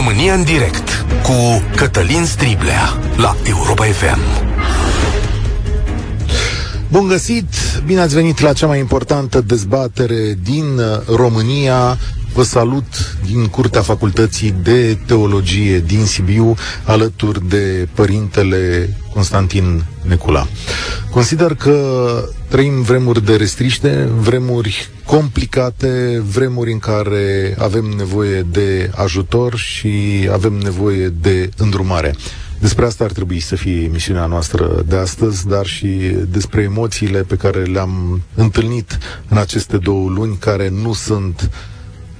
România în direct cu Cătălin Striblea la Europa FM. Bun găsit! Bine ați venit la cea mai importantă dezbatere din România. Vă salut din Curtea Facultății de Teologie din Sibiu, alături de părintele Constantin Necula. Consider că trăim vremuri de restriște, vremuri complicate, vremuri în care avem nevoie de ajutor și avem nevoie de îndrumare. Despre asta ar trebui să fie emisiunea noastră de astăzi, dar și despre emoțiile pe care le-am întâlnit în aceste două luni, care nu sunt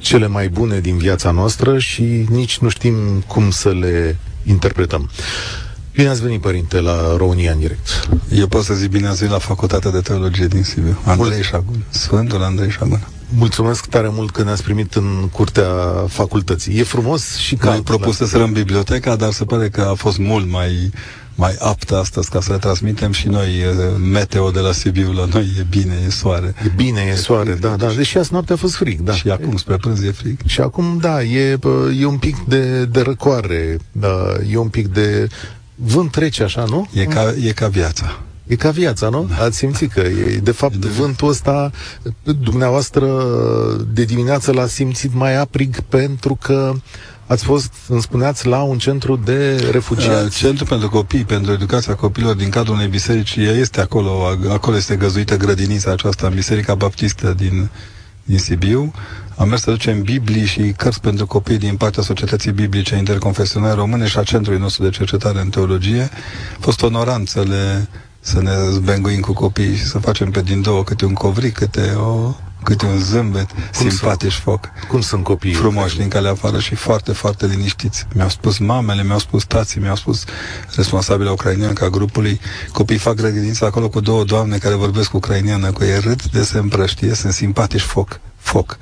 cele mai bune din viața noastră și nici nu știm cum să le interpretăm. Bine ați venit, părinte, la România în direct. Eu pot să zic bine ați venit la Facultatea de Teologie din Sibiu. Andrei Șagun. Sfântul Andrei Șagun. Mulțumesc tare mult că ne-ați primit în curtea facultății. E frumos și cald. Noi propus să în biblioteca, dar se pare că a fost mult mai mai aptă astăzi ca să le transmitem și noi meteo de la Sibiu la noi e bine, e soare. E bine, e soare, da, da. Deși azi noaptea a fost frig, da. Și acum spre prânz e frig. Și acum, da, e, e un pic de, de răcoare, da, e un pic de vânt trece așa, nu? E ca, e ca viața. E ca viața, nu? Da. Ați simțit că e, de fapt, de vântul ăsta, dumneavoastră, de dimineață l-a simțit mai aprig pentru că ați fost, îmi spuneați, la un centru de refugiați. Uh, centru pentru copii, pentru educația copilor din cadrul unei biserici. Ea este acolo, acolo este găzuită grădinița aceasta, în Biserica Baptistă din, din Sibiu. Am mers să ducem Biblii și cărți pentru copii din partea Societății Biblice Interconfesionale Române și a Centrului nostru de cercetare în teologie. A fost onorant să le să ne zbenguim cu copiii și să facem pe din două câte un covric, câte o câte un zâmbet cum simpatic sunt, foc. Cum sunt copiii? Frumoși din calea afară și foarte, foarte liniștiți. Mi-au spus mamele, mi-au spus tații, mi-au spus responsabile ucrainieni ca grupului. Copiii fac grădiniță acolo cu două doamne care vorbesc ucrainiană, cu ei râd de se împrăștie, sunt simpatici foc. Foc.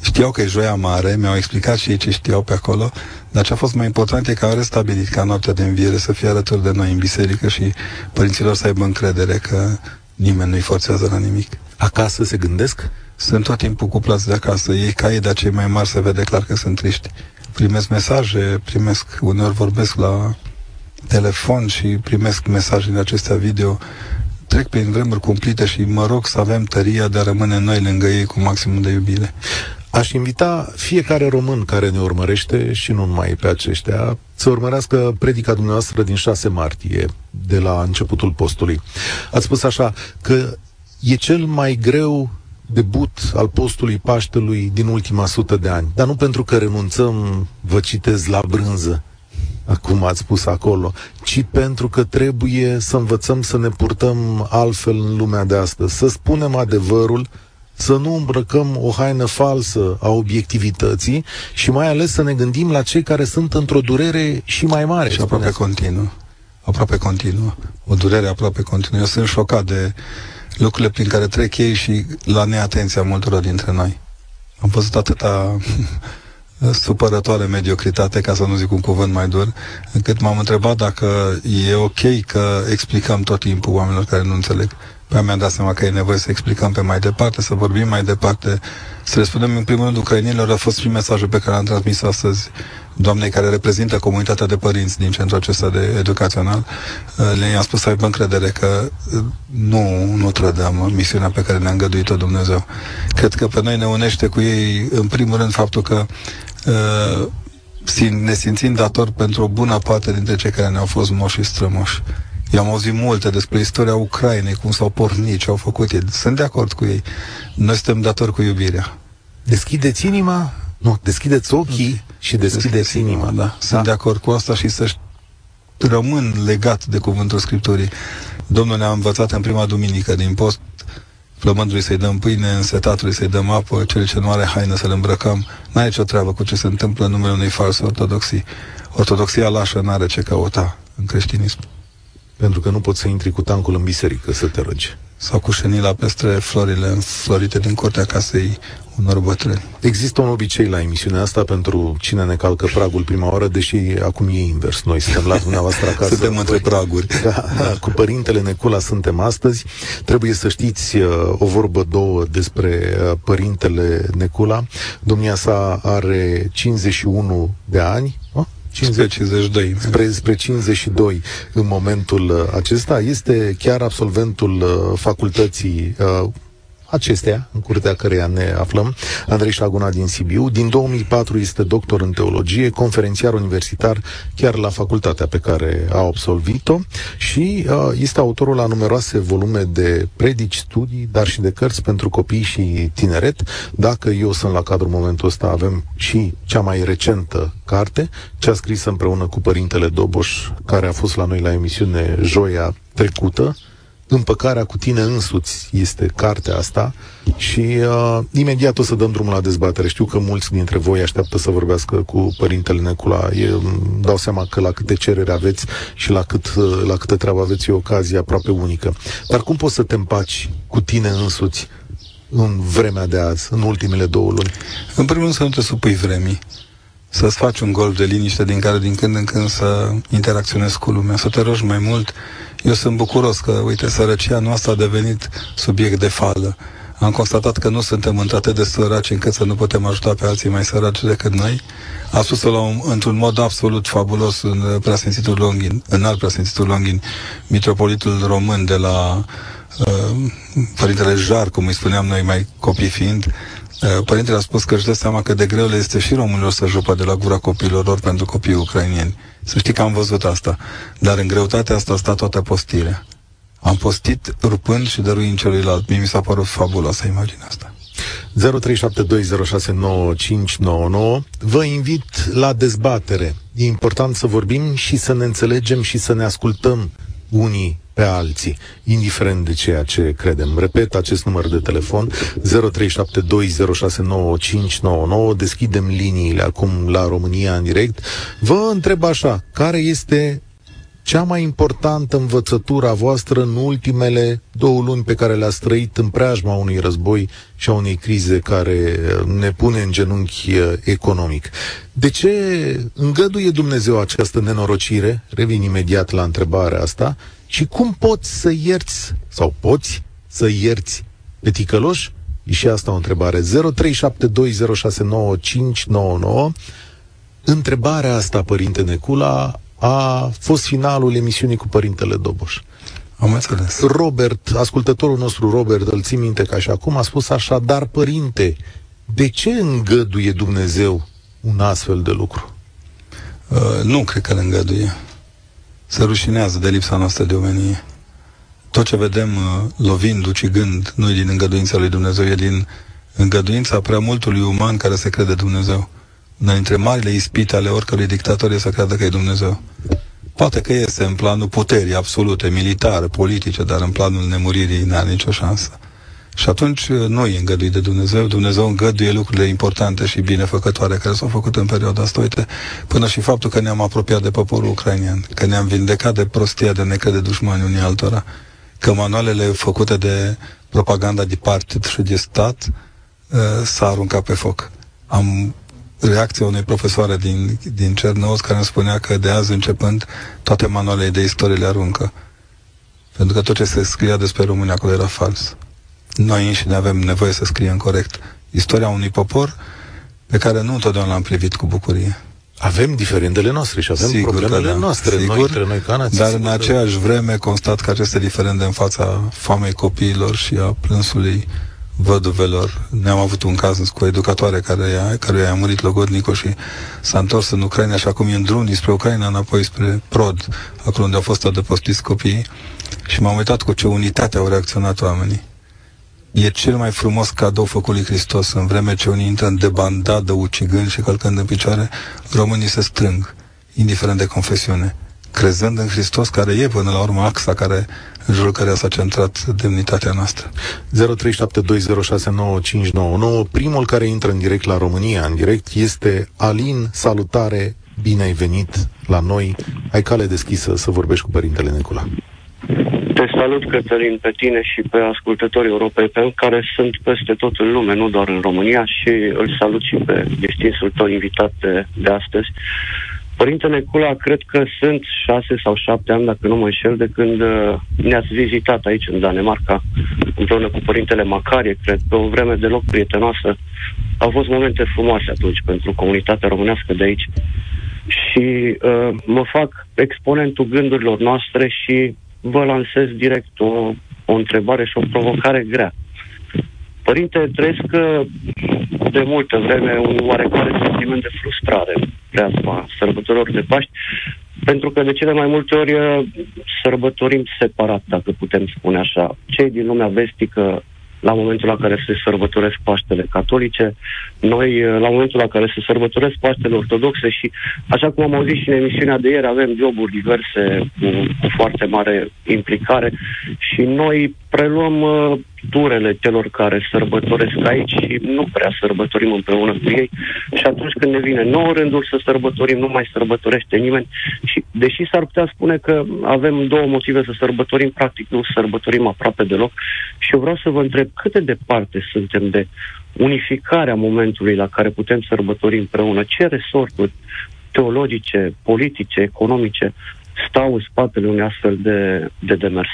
Știau că e joia mare, mi-au explicat și ei ce știau pe acolo, dar ce a fost mai important e că au restabilit ca noaptea de înviere să fie alături de noi în biserică și părinților să aibă încredere că nimeni nu-i forțează la nimic. Acasă se gândesc? Sunt tot timpul cuplați de acasă. Ei, ca ei de cei mai mari, se vede clar că sunt triști. Primesc mesaje, primesc, uneori vorbesc la telefon și primesc mesaje din acestea video trec prin vremuri cumplite și mă rog să avem tăria de a rămâne noi lângă ei cu maximum de iubire. Aș invita fiecare român care ne urmărește și nu numai pe aceștia să urmărească predica dumneavoastră din 6 martie, de la începutul postului. Ați spus așa că e cel mai greu debut al postului Paștelui din ultima sută de ani. Dar nu pentru că renunțăm, vă citez, la brânză, acum ați spus acolo, ci pentru că trebuie să învățăm să ne purtăm altfel în lumea de astăzi, să spunem adevărul, să nu îmbrăcăm o haină falsă a obiectivității și mai ales să ne gândim la cei care sunt într-o durere și mai mare. Și aproape continuă. Aproape continuă. O durere aproape continuă. Eu sunt șocat de lucrurile prin care trec ei și la neatenția multor dintre noi. Am văzut atâta supărătoare mediocritate, ca să nu zic un cuvânt mai dur, încât m-am întrebat dacă e ok că explicăm tot timpul oamenilor care nu înțeleg. Pe mi-am dat seama că e nevoie să explicăm pe mai departe, să vorbim mai departe, să le spunem în primul rând ucrainilor, a fost și mesajul pe care l-am transmis astăzi doamnei care reprezintă comunitatea de părinți din centrul acesta de educațional, le-am spus să aibă încredere că nu, nu trădăm misiunea pe care ne-a îngăduit-o Dumnezeu. Cred că pe noi ne unește cu ei, în primul rând, faptul că uh, ne simțim dator pentru o bună parte dintre cei care ne-au fost moși și strămoși. Eu am auzit multe despre istoria Ucrainei, cum s-au pornit, ce au făcut ei. Sunt de acord cu ei. Noi suntem datori cu iubirea. Deschideți inima, nu, deschideți ochii și deschideți, deschideți inima. Da. da. Sunt de acord cu asta și să rămân legat de cuvântul Scripturii. Domnul ne-a învățat în prima duminică din post flămândului să-i dăm pâine, însetatului să-i dăm apă, cel ce nu are haină să-l îmbrăcăm. N-ai nicio treabă cu ce se întâmplă în numele unei false ortodoxii. Ortodoxia lașă n-are ce căuta în creștinism. Pentru că nu poți să intri cu tancul în biserică să te rogi. sau cu șenila peste florile înflorite din curtea casei unor bătrâni. Există un obicei la emisiunea asta pentru cine ne calcă pragul prima oară, deși acum e invers. Noi suntem la dumneavoastră acasă. suntem între praguri. Da, da, cu părintele Necula suntem astăzi. Trebuie să știți uh, o vorbă două despre uh, părintele Necula. Domnia sa are 51 de ani. Oh? 50, spre 52. Spre, spre 52 în momentul uh, acesta. Este chiar absolventul facultății acestea, în curtea căreia ne aflăm, Andrei Șaguna din Sibiu. Din 2004 este doctor în teologie, conferențiar universitar chiar la facultatea pe care a absolvit-o și uh, este autorul la numeroase volume de predici, studii, dar și de cărți pentru copii și tineret. Dacă eu sunt la cadrul momentul ăsta, avem și cea mai recentă carte, cea scrisă împreună cu părintele Doboș, care a fost la noi la emisiune joia trecută, Împăcarea cu tine însuți este cartea asta și uh, imediat o să dăm drumul la dezbatere. Știu că mulți dintre voi așteaptă să vorbească cu Părintele Necula. Eu dau seama că la câte cerere aveți și la, cât, uh, la câte treabă aveți e o ocazie aproape unică. Dar cum poți să te împaci cu tine însuți în vremea de azi, în ultimele două luni? În primul rând să nu te supui vremii să-ți faci un golf de liniște din care din când în când să interacționezi cu lumea, să te rogi mai mult. Eu sunt bucuros că, uite, sărăcia noastră a devenit subiect de fală. Am constatat că nu suntem într de săraci încât să nu putem ajuta pe alții mai săraci decât noi. A spus-o la un, într-un mod absolut fabulos în preasfințitul Longin, în alt preasfințitul Longin, mitropolitul român de la uh, Părintele Jar, cum îi spuneam noi mai copii fiind, Eh, părintele a spus că își dă seama că de greu le este și românilor să jupă de la gura copiilor lor pentru copiii ucrainieni. Să știi că am văzut asta. Dar în greutatea asta stă toată postirea. Am postit rupând și dăruind celuilalt. Mie mi s-a părut fabuloasă imaginea asta. 0372069599 Vă invit la dezbatere. E important să vorbim și să ne înțelegem și să ne ascultăm unii pe alții, indiferent de ceea ce credem. Repet acest număr de telefon 0372069599. Deschidem liniile acum la România în direct. Vă întreb așa, care este cea mai importantă învățătură a voastră în ultimele două luni pe care le-ați trăit în preajma unui război și a unei crize care ne pune în genunchi uh, economic. De ce îngăduie Dumnezeu această nenorocire? Revin imediat la întrebarea asta. Și cum poți să ierți, sau poți să ierți pe ticăloși? E și asta o întrebare. 0372069599 Întrebarea asta, Părinte Necula, a fost finalul emisiunii cu Părintele Doboș. Am înțeles. Robert, ascultătorul nostru Robert, îl țin minte ca și acum, a spus așa, dar părinte, de ce îngăduie Dumnezeu un astfel de lucru? Uh, nu cred că îl îngăduie se rușinează de lipsa noastră de omenie. Tot ce vedem uh, lovind, ucigând, nu din îngăduința lui Dumnezeu, e din îngăduința prea multului uman care se crede Dumnezeu. Una dintre marile ispite ale oricărui dictator e să creadă că e Dumnezeu. Poate că este în planul puterii absolute, militare, politice, dar în planul nemuririi n-are nicio șansă. Și atunci uh, nu e îngăduit de Dumnezeu, Dumnezeu îngăduie lucrurile importante și binefăcătoare care s-au făcut în perioada asta. Uite, până și faptul că ne-am apropiat de poporul ucrainian, că ne-am vindecat de prostia de necrede dușmani unii altora, că manualele făcute de propaganda de partid și de stat uh, s-a aruncat pe foc. Am reacția unei profesoare din, din Cernăuț care îmi spunea că de azi începând toate manualele de istorie le aruncă. Pentru că tot ce se scria despre România acolo era fals noi înșine avem nevoie să scriem corect istoria unui popor pe care nu întotdeauna l-am privit cu bucurie. Avem diferendele noastre și avem sigur problemele da. noastre, sigur, noi între noi ca nații. Dar în aceeași vreme constat că aceste diferende în fața foamei copiilor și a plânsului văduvelor. Ne-am avut un caz cu o educatoare care, care i-a murit logodnicul și s-a întors în Ucraina și acum e în drum dinspre Ucraina înapoi spre Prod, acolo unde au fost adăpostiți copiii și m-am uitat cu ce unitate au reacționat oamenii e cel mai frumos cadou făcut lui Hristos. În vreme ce unii intră în debandadă, ucigând și călcând în picioare, românii se strâng, indiferent de confesiune, crezând în Hristos, care e până la urmă axa care, în jurul care s-a centrat demnitatea noastră. 0372069599 Primul care intră în direct la România, în direct, este Alin. Salutare, bine ai venit la noi. Ai cale deschisă să vorbești cu Părintele Necula. Te salut, Cătălin, pe tine și pe ascultătorii Europei pe care sunt peste tot în lume, nu doar în România, și îl salut și pe distinsul tău invitat de, de astăzi. Părinte Necula, cred că sunt șase sau șapte ani, dacă nu mă înșel, de când uh, ne-ați vizitat aici în Danemarca, împreună cu Părintele Macarie, cred, pe o vreme deloc prietenoasă. Au fost momente frumoase atunci pentru comunitatea românească de aici. Și uh, mă fac exponentul gândurilor noastre și vă lansez direct o, o întrebare și o provocare grea. Părinte, trăiesc uh, de multă vreme un oarecare sentiment de frustrare preasma sărbătorilor de Paști, pentru că de cele mai multe ori uh, sărbătorim separat, dacă putem spune așa. Cei din lumea vestică la momentul la care se sărbătoresc Paștele catolice, noi uh, la momentul la care se sărbătoresc Paștele ortodoxe și, așa cum am auzit și în emisiunea de ieri, avem joburi diverse cu, cu foarte mare implicare și noi preluăm uh, turele celor care sărbătoresc aici și nu prea sărbătorim împreună cu ei. Și atunci când ne vine nou rândul să sărbătorim, nu mai sărbătorește nimeni. Și deși s-ar putea spune că avem două motive să sărbătorim, practic nu sărbătorim aproape deloc. Și eu vreau să vă întreb cât de departe suntem de unificarea momentului la care putem sărbători împreună, ce resorturi teologice, politice, economice stau în spatele unui astfel de, de demers.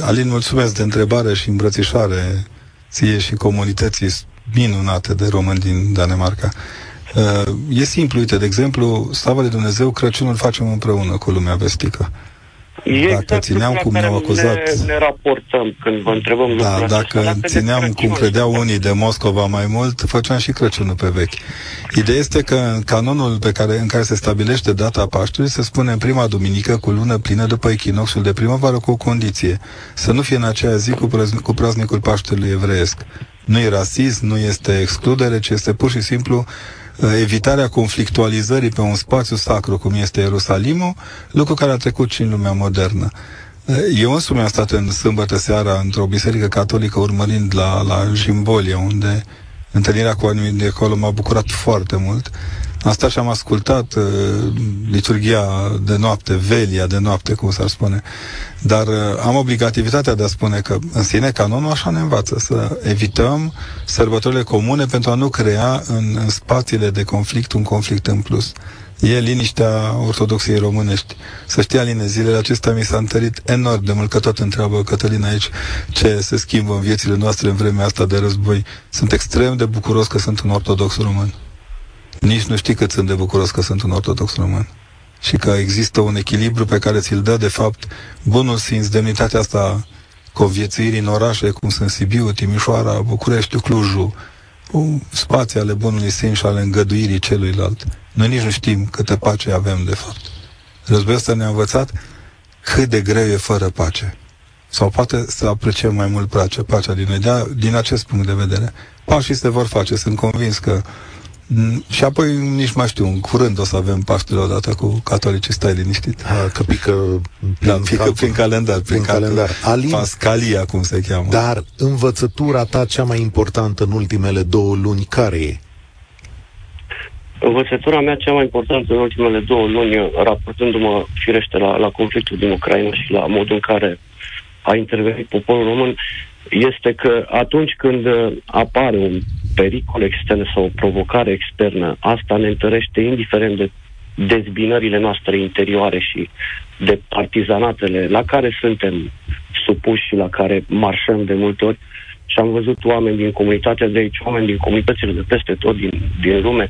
Alin, mulțumesc de întrebare și îmbrățișare ție și comunității minunate de români din Danemarca. Uh, e simplu, uite, de exemplu, slavă de Dumnezeu, Crăciunul facem împreună cu lumea vestică. E dacă exact țineam cum ne-au acuzat... Ne, ne raportăm când vă întrebăm Da, dacă dacă țineam cum credeau unii de Moscova mai mult, făceam și Crăciunul pe vechi. Ideea este că în canonul pe care, în care se stabilește data Paștului se spune în prima duminică cu lună plină după echinoxul de primăvară cu o condiție. Să nu fie în aceea zi cu, prăz, cu praznicul Paștelui evreiesc. Nu e rasism, nu este excludere, ci este pur și simplu Uh, evitarea conflictualizării pe un spațiu sacru cum este Ierusalimul, lucru care a trecut și în lumea modernă. Uh, eu însumi am stat în sâmbătă seara într-o biserică catolică urmărind la, la Jimbolia, unde întâlnirea cu oamenii de acolo m-a bucurat foarte mult. Am stat și am ascultat uh, liturgia de noapte, velia de noapte, cum s-ar spune. Dar uh, am obligativitatea de a spune că în sine canonul așa ne învață, să evităm sărbătorile comune pentru a nu crea în, în spațiile de conflict un conflict în plus. E liniștea ortodoxiei românești. Să știi, Aline, zilele acestea mi s-a întărit enorm de mult, că tot întreabă Cătălina aici ce se schimbă în viețile noastre în vremea asta de război. Sunt extrem de bucuros că sunt un ortodox român. Nici nu știi cât sunt de bucuros că sunt un ortodox român. Și că există un echilibru pe care ți-l dă, de fapt, bunul simț, demnitatea asta conviețuirii în orașe, cum sunt Sibiu, Timișoara, București, Clujul, spații ale bunului simț și ale îngăduirii celuilalt. Noi nici nu știm câtă pace avem, de fapt. Războiul ăsta ne-a învățat cât de greu e fără pace. Sau poate să apreciem mai mult pace, pacea din noi. De din acest punct de vedere. Pașii se vor face. Sunt convins că Mm, și apoi nici mai știu, în curând o să avem Paștele odată cu catolicii, stai liniștit. A, că pică prin, da, pică prin calendar, prin, prin calendar. Alin, Pascalia, cum se cheamă. Dar învățătura ta cea mai importantă în ultimele două luni, care e? Învățătura mea cea mai importantă în ultimele două luni, raportându-mă firește la, la conflictul din Ucraina și la modul în care a intervenit poporul român, este că atunci când apare un pericol extern sau o provocare externă, asta ne întărește indiferent de dezbinările noastre interioare și de partizanatele la care suntem supuși și la care marșăm de multe ori. Și am văzut oameni din comunitatea de aici, oameni din comunitățile de peste tot din, din lume,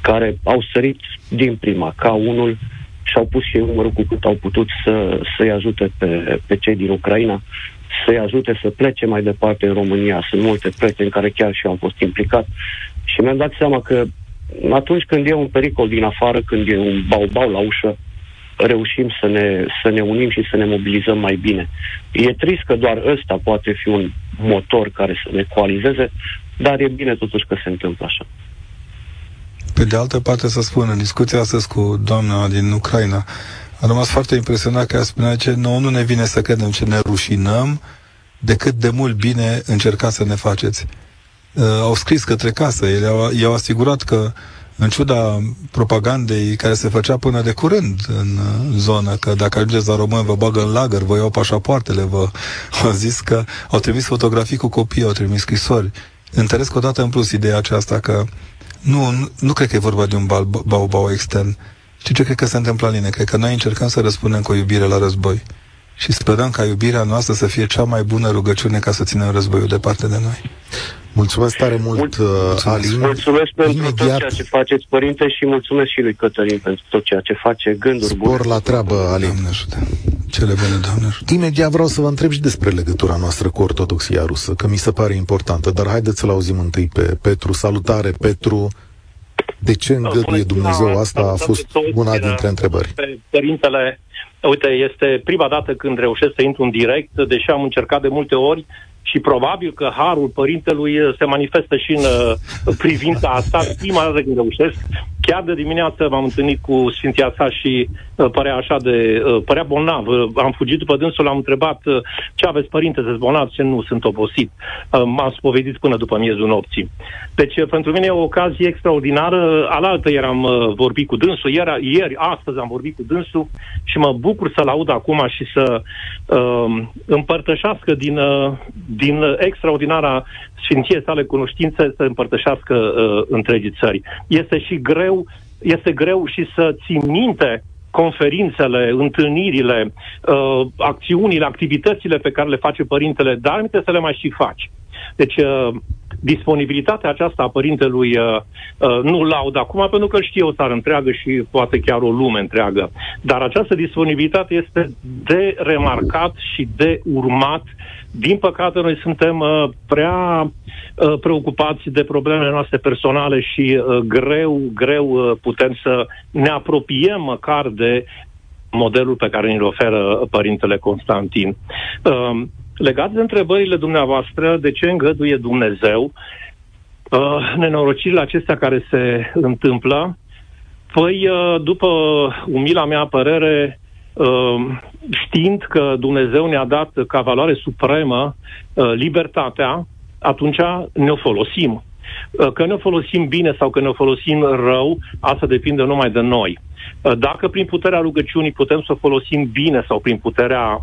care au sărit din prima, ca unul, și au pus și ei numărul cu cât au putut să, să-i ajute pe, pe cei din Ucraina să-i ajute să plece mai departe în România. Sunt multe proiecte în care chiar și eu am fost implicat și mi-am dat seama că atunci când e un pericol din afară, când e un bau-bau la ușă, reușim să ne, să ne unim și să ne mobilizăm mai bine. E trist că doar ăsta poate fi un motor care să ne coalizeze, dar e bine totuși că se întâmplă așa. Pe de altă parte să spun, în discuția astăzi cu doamna din Ucraina, am rămas foarte impresionat că ea spunea că nouă nu ne vine să credem ce ne rușinăm de cât de mult bine încercați să ne faceți. Uh, au scris către casă, ei au, i-au asigurat că în ciuda propagandei care se făcea până de curând în zonă, că dacă ajungeți la român vă bagă în lagăr, vă iau pașapoartele, vă au zis că au trimis fotografii cu copii, au trimis scrisori. Întăresc odată în plus ideea aceasta că nu, nu, nu cred că e vorba de un bau-bau extern. Știi ce cred că se întâmplă în Cred că noi încercăm să răspundem cu iubire la război. Și sperăm ca iubirea noastră să fie cea mai bună rugăciune ca să ținem războiul departe de noi. Mulțumesc tare mult, uh, mulțumesc. Alin. Mulțumesc pentru Imediat... tot ceea ce faceți, părinte, și mulțumesc și lui Cătălin pentru tot ceea ce face, gânduri bune. Spor la treabă, Alin. Doamne ajută. Cele bune, Doamne ajută. Imediat vreau să vă întreb și despre legătura noastră cu ortodoxia rusă, că mi se pare importantă, dar haideți să-l auzim întâi pe Petru. Salutare, Petru. De ce îngăduie Dumnezeu asta a fost una dintre întrebări. Pe părintele, uite, este prima dată când reușesc să intru în direct, deși am încercat de multe ori, și probabil că harul părintelui se manifestă și în uh, privința asta. Prima dată când reușesc, chiar de dimineață m-am întâlnit cu Sfinția sa și uh, părea așa de... Uh, părea bolnav. Am fugit după dânsul, l-am întrebat ce aveți părinte, sunteți bolnav? Ce nu, sunt obosit. M-am spovedit până după miezul nopții. Deci pentru mine e o ocazie extraordinară. Alaltă ieri am vorbit cu dânsul, ieri, ieri, astăzi am vorbit cu dânsul și mă bucur să-l aud acum și să uh, împărtășească din, uh, din extraordinara sfinție sale cunoștințe să împărtășească uh, întregii țări. Este și greu, este greu și să ții minte conferințele, întâlnirile, uh, acțiunile, activitățile pe care le face părintele, dar aminte să le mai și faci. Deci, uh, disponibilitatea aceasta a părintelui uh, uh, nu laud acum, pentru că știe o țară întreagă și poate chiar o lume întreagă. Dar această disponibilitate este de remarcat și de urmat din păcate, noi suntem uh, prea uh, preocupați de problemele noastre personale și uh, greu, greu uh, putem să ne apropiem măcar de modelul pe care ne-l oferă Părintele Constantin. Uh, legat de întrebările dumneavoastră, de ce îngăduie Dumnezeu uh, nenorocirile acestea care se întâmplă, păi, uh, după umila mea părere, uh, știind că Dumnezeu ne-a dat ca valoare supremă uh, libertatea, atunci ne-o folosim. Uh, că ne-o folosim bine sau că ne-o folosim rău, asta depinde numai de noi. Uh, dacă prin puterea rugăciunii putem să o folosim bine sau prin puterea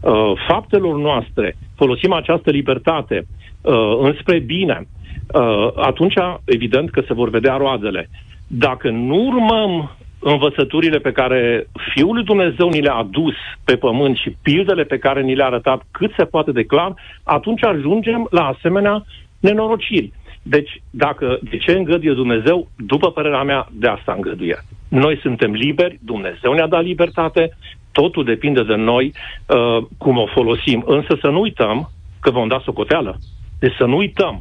uh, faptelor noastre folosim această libertate uh, înspre bine, uh, atunci evident că se vor vedea roadele. Dacă nu urmăm învățăturile pe care Fiul lui Dumnezeu ni le-a adus pe pământ și pildele pe care ni le-a arătat cât se poate de clar, atunci ajungem la asemenea nenorociri. Deci, dacă, de ce îngăduie Dumnezeu? După părerea mea, de asta îngăduie. Noi suntem liberi, Dumnezeu ne-a dat libertate, totul depinde de noi uh, cum o folosim. Însă să nu uităm că vom da socoteală. Deci să nu uităm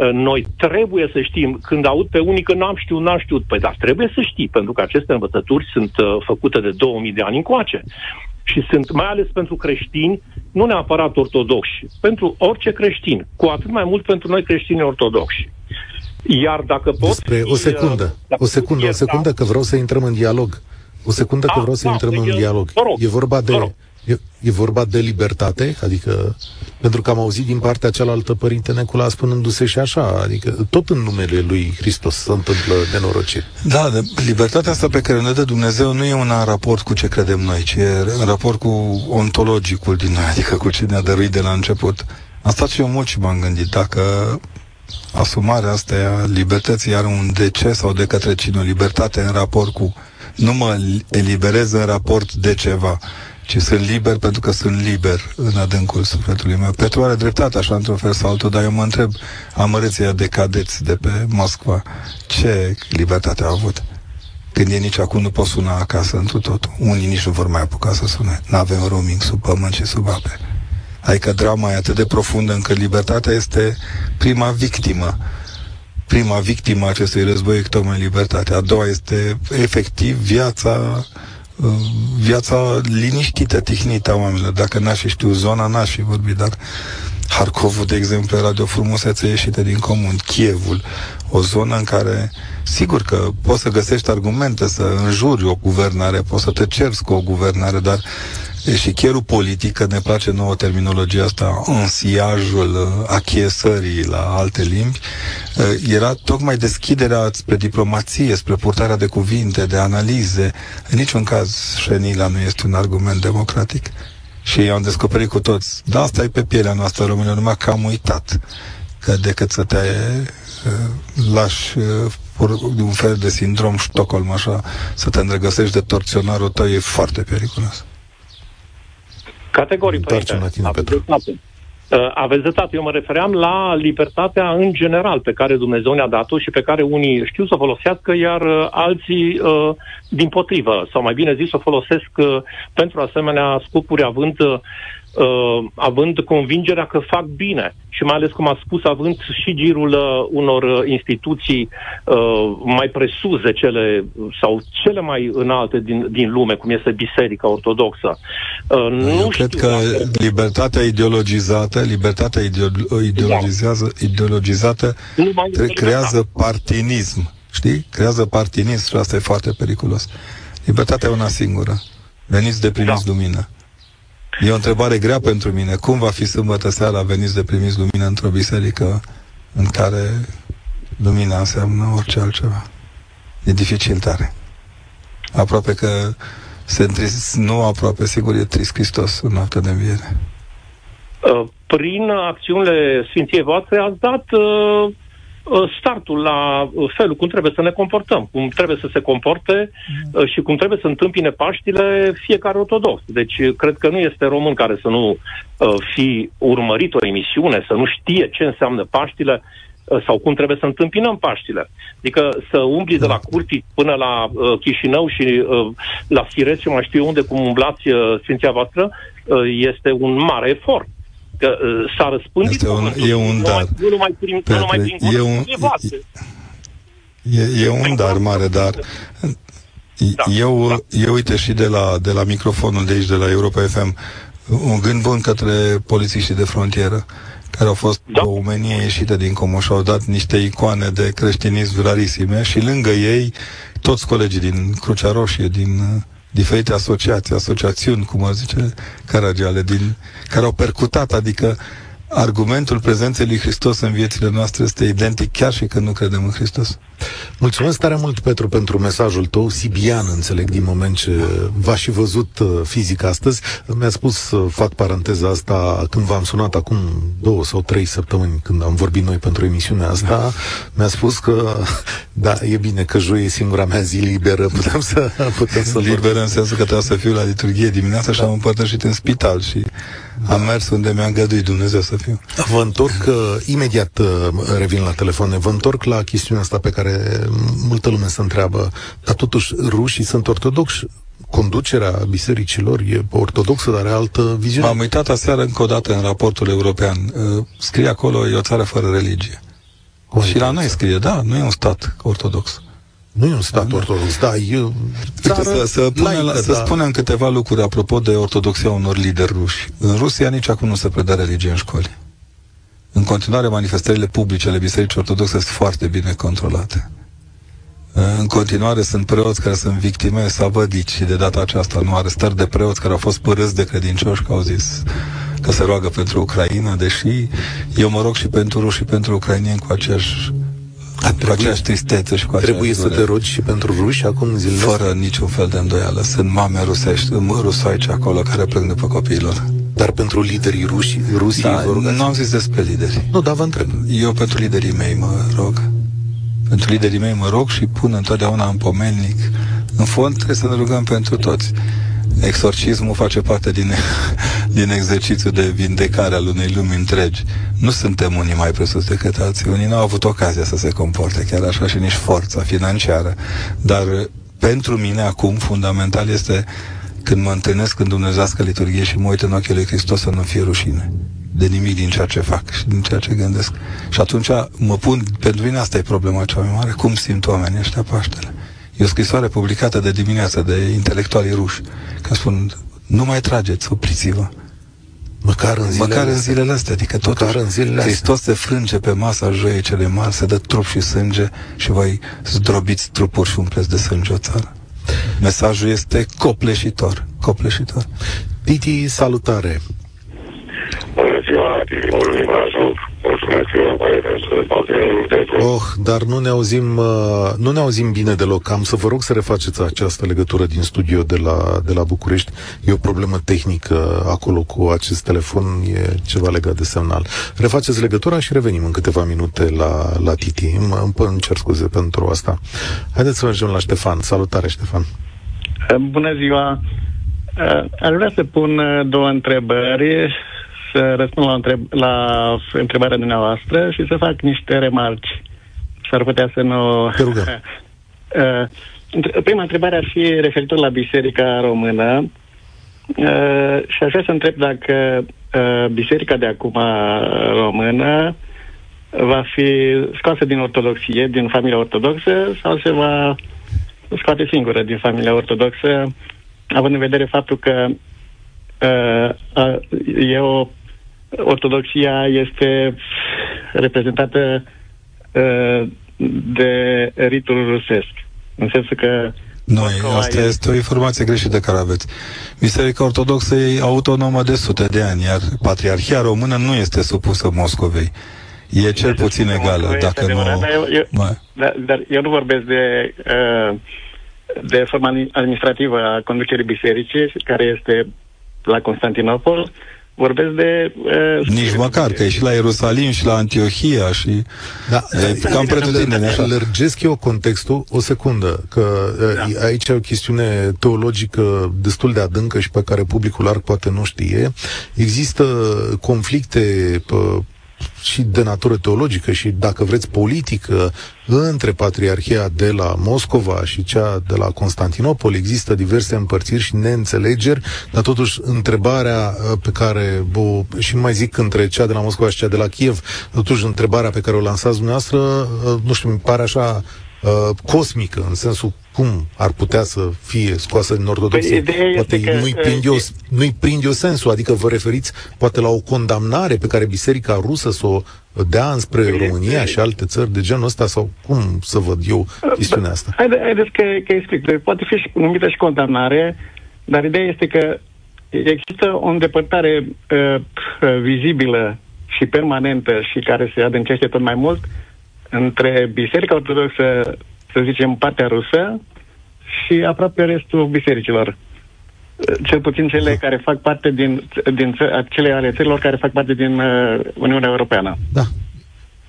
Uh, noi trebuie să știm, când aud pe unii că n-am știut, n-am știut, păi dar trebuie să știi, pentru că aceste învățături sunt uh, făcute de 2000 de ani încoace și sunt mai ales pentru creștini, nu neapărat ortodoxi, pentru orice creștin, cu atât mai mult pentru noi creștini ortodoxi. Iar dacă pot... Despre o secundă, uh, o secundă, o secundă, că vreau să intrăm în dialog. O secundă că ah, vreau să da, intrăm în dialog. E vorba de E, e vorba de libertate? Adică, pentru că am auzit din partea cealaltă Părinte Necula spunându-se și așa, adică tot în numele lui Hristos se întâmplă nenorociri. Da, de, libertatea asta pe care ne dă Dumnezeu nu e una în raport cu ce credem noi, ci e în raport cu ontologicul din noi, adică cu ce ne-a dăruit de la început. Am stat și eu mult și m-am gândit dacă asumarea asta a libertății are un de ce sau de către cine, o libertate în raport cu nu mă eliberez în raport de ceva ci sunt liber pentru că sunt liber în adâncul sufletului meu. Petru are dreptate așa într-un fel sau altul, dar eu mă întreb amărâția de cadeți de pe Moscova, ce libertate au avut? Când e nici acum nu pot suna acasă într totul. Unii nici nu vor mai apuca să sune. N-avem roaming sub pământ și sub ape. Adică drama e atât de profundă încât libertatea este prima victimă prima victimă a acestui război e tocmai libertatea. A doua este efectiv viața viața liniștită, tihnită a oamenilor. Dacă n-aș fi știut zona, n-aș fi vorbit, dar Harkovul, de exemplu, era de o frumusețe ieșită din comun. Chievul, o zonă în care, sigur că poți să găsești argumente să înjuri o guvernare, poți să te cerți cu o guvernare, dar și chierul politic, că ne place nouă terminologia asta, însiajul uh, achiesării la alte limbi, uh, era tocmai deschiderea spre diplomație, spre purtarea de cuvinte, de analize. În niciun caz șenila nu este un argument democratic. Și am descoperit cu toți, da, asta e pe pielea noastră română, numai că am uitat că decât să te uh, lași un fel de sindrom Stockholm, așa, să te îndrăgăsești de torționarul tău, e foarte periculos. Categoric, părinte. Uh, aveți dreptate. Eu mă refeream la libertatea în general pe care Dumnezeu ne-a dat-o și pe care unii știu să folosească, iar uh, alții, uh, din potrivă, sau mai bine zis, o folosesc pentru asemenea scopuri, având uh, având convingerea că fac bine și mai ales, cum a spus, având și girul uh, unor uh, instituții uh, mai presus de cele sau cele mai înalte din, din lume, cum este Biserica Ortodoxă. Uh, nu Eu cred că dacă... libertatea ideologizată, libertatea ideo- ideologizează, da. ideologizată creează partinism. Știi? Creează partinism și asta e foarte periculos. Libertatea e una singură. Veniți de primiți da. lumină. E o întrebare grea pentru mine. Cum va fi sâmbătă seara veniți de primiți lumină într-o biserică în care lumina înseamnă orice altceva? E dificil tare. Aproape că se întris, nu aproape, sigur, e trist Hristos în noaptea de înviere. Uh, prin acțiunile Sfinției voastre ați dat uh, Uh, startul la uh, felul cum trebuie să ne comportăm, cum trebuie să se comporte mm. și cum trebuie să întâmpine Paștile fiecare ortodox. Deci cred că nu este român care să nu fi urmărit o emisiune, să nu știe ce înseamnă Paștile sau cum trebuie să întâmpinăm Paștile. Adică să umbli de la da. Curti până la uh, Chișinău și uh, la Siret și mai știu unde cum umblați uh, Sfinția voastră, uh, este un mare efort că uh, s-a răspândit este un, e un dar. Nu numai prin, Petre, nu numai prin e un, e, e, e un dar mare, dar da, eu, da. eu uite și de la, de la microfonul de aici, de la Europa FM, un gând bun către polițiștii de frontieră care au fost da. o umenie ieșită din comun și au dat niște icoane de creștinism rarisime și lângă ei toți colegii din Crucea Roșie, din diferite asociații, asociațiuni, cum ar zice Caragiale, din, care au percutat, adică argumentul prezenței lui Hristos în viețile noastre este identic chiar și când nu credem în Hristos. Mulțumesc tare mult, Petru, pentru mesajul tău. Sibian, înțeleg, din moment ce v-aș și văzut uh, fizic astăzi. Mi-a spus, uh, fac paranteza asta, când v-am sunat acum două sau trei săptămâni, când am vorbit noi pentru emisiunea asta, da. mi-a spus că, da, e bine că joi e singura mea zi liberă, putem să putem să Liberă în sensul că trebuie să fiu la liturghie dimineața da. și am împărtășit în spital și da. Am mers unde mi-a îngăduit Dumnezeu să fiu. Vă întorc, uh, imediat uh, revin la telefon, vă întorc la chestiunea asta pe care multă lume se întreabă, dar totuși rușii sunt ortodoxi, conducerea bisericilor e ortodoxă, dar are altă viziune. am uitat aseară încă o dată în raportul european. Uh, scrie acolo, e o țară fără religie. Cum și la noi scrie, da, nu e un stat ortodox. Nu e un stat da, ortodox, da, e țară să, să, punem, laică, să da. spunem câteva lucruri apropo de ortodoxia unor lideri ruși. În Rusia nici acum nu se predă religie în școli. În continuare, manifestările publice ale Bisericii Ortodoxe sunt foarte bine controlate. În continuare sunt preoți care sunt victime savădici și de data aceasta nu arestări de preoți care au fost părâți de credincioși că au zis că se roagă pentru Ucraina, deși eu mă rog și pentru ruși și pentru ucrainieni cu aceeași a, cu aceeași tristețe și cu Trebuie să te rogi și pentru ruși acum zilele Fără niciun fel de îndoială. Sunt mame rusești, rusoici acolo care plâng după copiilor. Dar pentru liderii ruși, Rusiei da, Nu am zis despre lideri. Nu, dar vă întreb. Eu pentru liderii mei mă rog. Pentru liderii mei mă rog și pun întotdeauna în pomelnic. În fond trebuie să ne rugăm pentru toți. Exorcismul face parte din, din exercițiul de vindecare al unei lumi întregi. Nu suntem unii mai presus decât alții. Unii nu au avut ocazia să se comporte chiar așa și nici forța financiară. Dar pentru mine acum fundamental este când mă întâlnesc în dumnezească liturghie și mă uit în ochii lui Hristos să nu fie rușine de nimic din ceea ce fac și din ceea ce gândesc. Și atunci mă pun, pentru mine asta e problema cea mai mare, cum simt oamenii ăștia Paștele. E o scrisoare publicată de dimineață de intelectualii ruși, că spun, nu mai trageți, opriți-vă. Măcar în zilele, Măcar în zilele astea, adică totuși în zilele Hristos astea. se frânge pe masa joiei cele mari, se dă trup și sânge și voi zdrobiți trupuri și umpleți de sânge o țară. Mesajul este copleșitor, copleșitor. Titi, salutare! Bună ziua, Titi, din Brașov. Mulțumesc Oh, dar nu ne auzim, uh, nu ne auzim bine deloc. Am să vă rog să refaceți această legătură din studio de la, de la București. E o problemă tehnică acolo cu acest telefon, e ceva legat de semnal. Refaceți legătura și revenim în câteva minute la, la Titi. Îmi, îmi cer scuze pentru asta. Haideți să mergem la Ștefan. Salutare, Ștefan! Bună ziua! Uh, aș vrea să pun uh, două întrebări să răspund la, întreb- la întrebarea dumneavoastră și să fac niște remarci. S-ar putea să nu... Te rugăm. Uh, prima întrebare ar fi referitor la Biserica Română uh, și aș vrea să întreb dacă uh, Biserica de acum română va fi scoasă din ortodoxie, din familia ortodoxă, sau se va scoate singură din familia ortodoxă, având în vedere faptul că uh, uh, e o ortodoxia este reprezentată uh, de ritul rusesc. În sensul că nu, asta este o informație greșită care aveți. Biserica Ortodoxă e autonomă de sute de ani, iar Patriarhia Română nu este supusă Moscovei. E cel puțin egală, dacă nu... Dar eu, eu, dar, dar eu nu vorbesc de, uh, de forma administrativă a conducerii bisericii, care este la Constantinopol, vorbesc de... Uh, Nici măcar, că e și la Ierusalim și la Antiohia și... Da, e cam pretutindeni așa. Lărgesc eu contextul o secundă, că da. aici e o chestiune teologică destul de adâncă și pe care publicul larg poate nu știe. Există conflicte și de natură teologică și, dacă vreți, politică între Patriarhia de la Moscova și cea de la Constantinopol. Există diverse împărțiri și neînțelegeri, dar totuși întrebarea uh, pe care, bo, și nu mai zic între cea de la Moscova și cea de la Kiev, totuși întrebarea pe care o lansați dumneavoastră, uh, nu știu, mi pare așa uh, cosmică, în sensul cum ar putea să fie scoasă din ortodoxie. Păi, poate că, nu-i, prind eu, nu-i prind eu sensul, adică vă referiți poate la o condamnare pe care Biserica Rusă să o dea înspre păi, România și alte țări de genul ăsta sau cum să văd eu chestiunea asta? Haide, haideți că, că explic. Poate fi și numită și condamnare, dar ideea este că există o îndepărtare uh, vizibilă și permanentă și care se adâncește tot mai mult între Biserica Ortodoxă, să zicem, partea rusă și aproape restul bisericilor. Cel puțin cele care fac parte din, din cele ale țărilor care fac parte din uh, Uniunea Europeană. Da.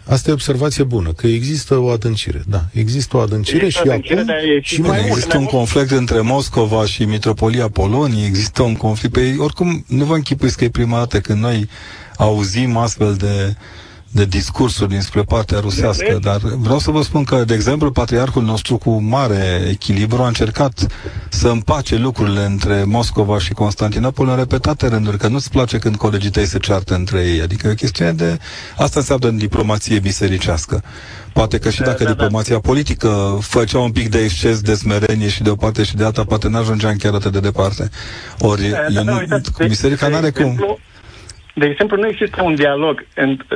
Asta e observație bună, că există o adâncire. Da, există o adâncire există și adâncire, acum și mai Există un conflict între Moscova și Mitropolia Poloniei, există un conflict. Pe, oricum, nu vă închipuiți că e prima dată când noi auzim astfel de de discursuri dinspre partea rusească, dar vreau să vă spun că, de exemplu, patriarhul nostru cu mare echilibru a încercat să împace lucrurile între Moscova și Constantinopol în repetate rânduri, că nu-ți place când colegii tăi se ceartă între ei. Adică e o chestiune de... Asta înseamnă diplomație bisericească. Poate că și da, dacă da, da. diplomația da. politică făcea un pic de exces de smerenie și de o parte și de alta, poate n-ajungeam chiar atât de departe. Ori, da, da, nu, uitați, biserica n-are cum de exemplu, nu există un dialog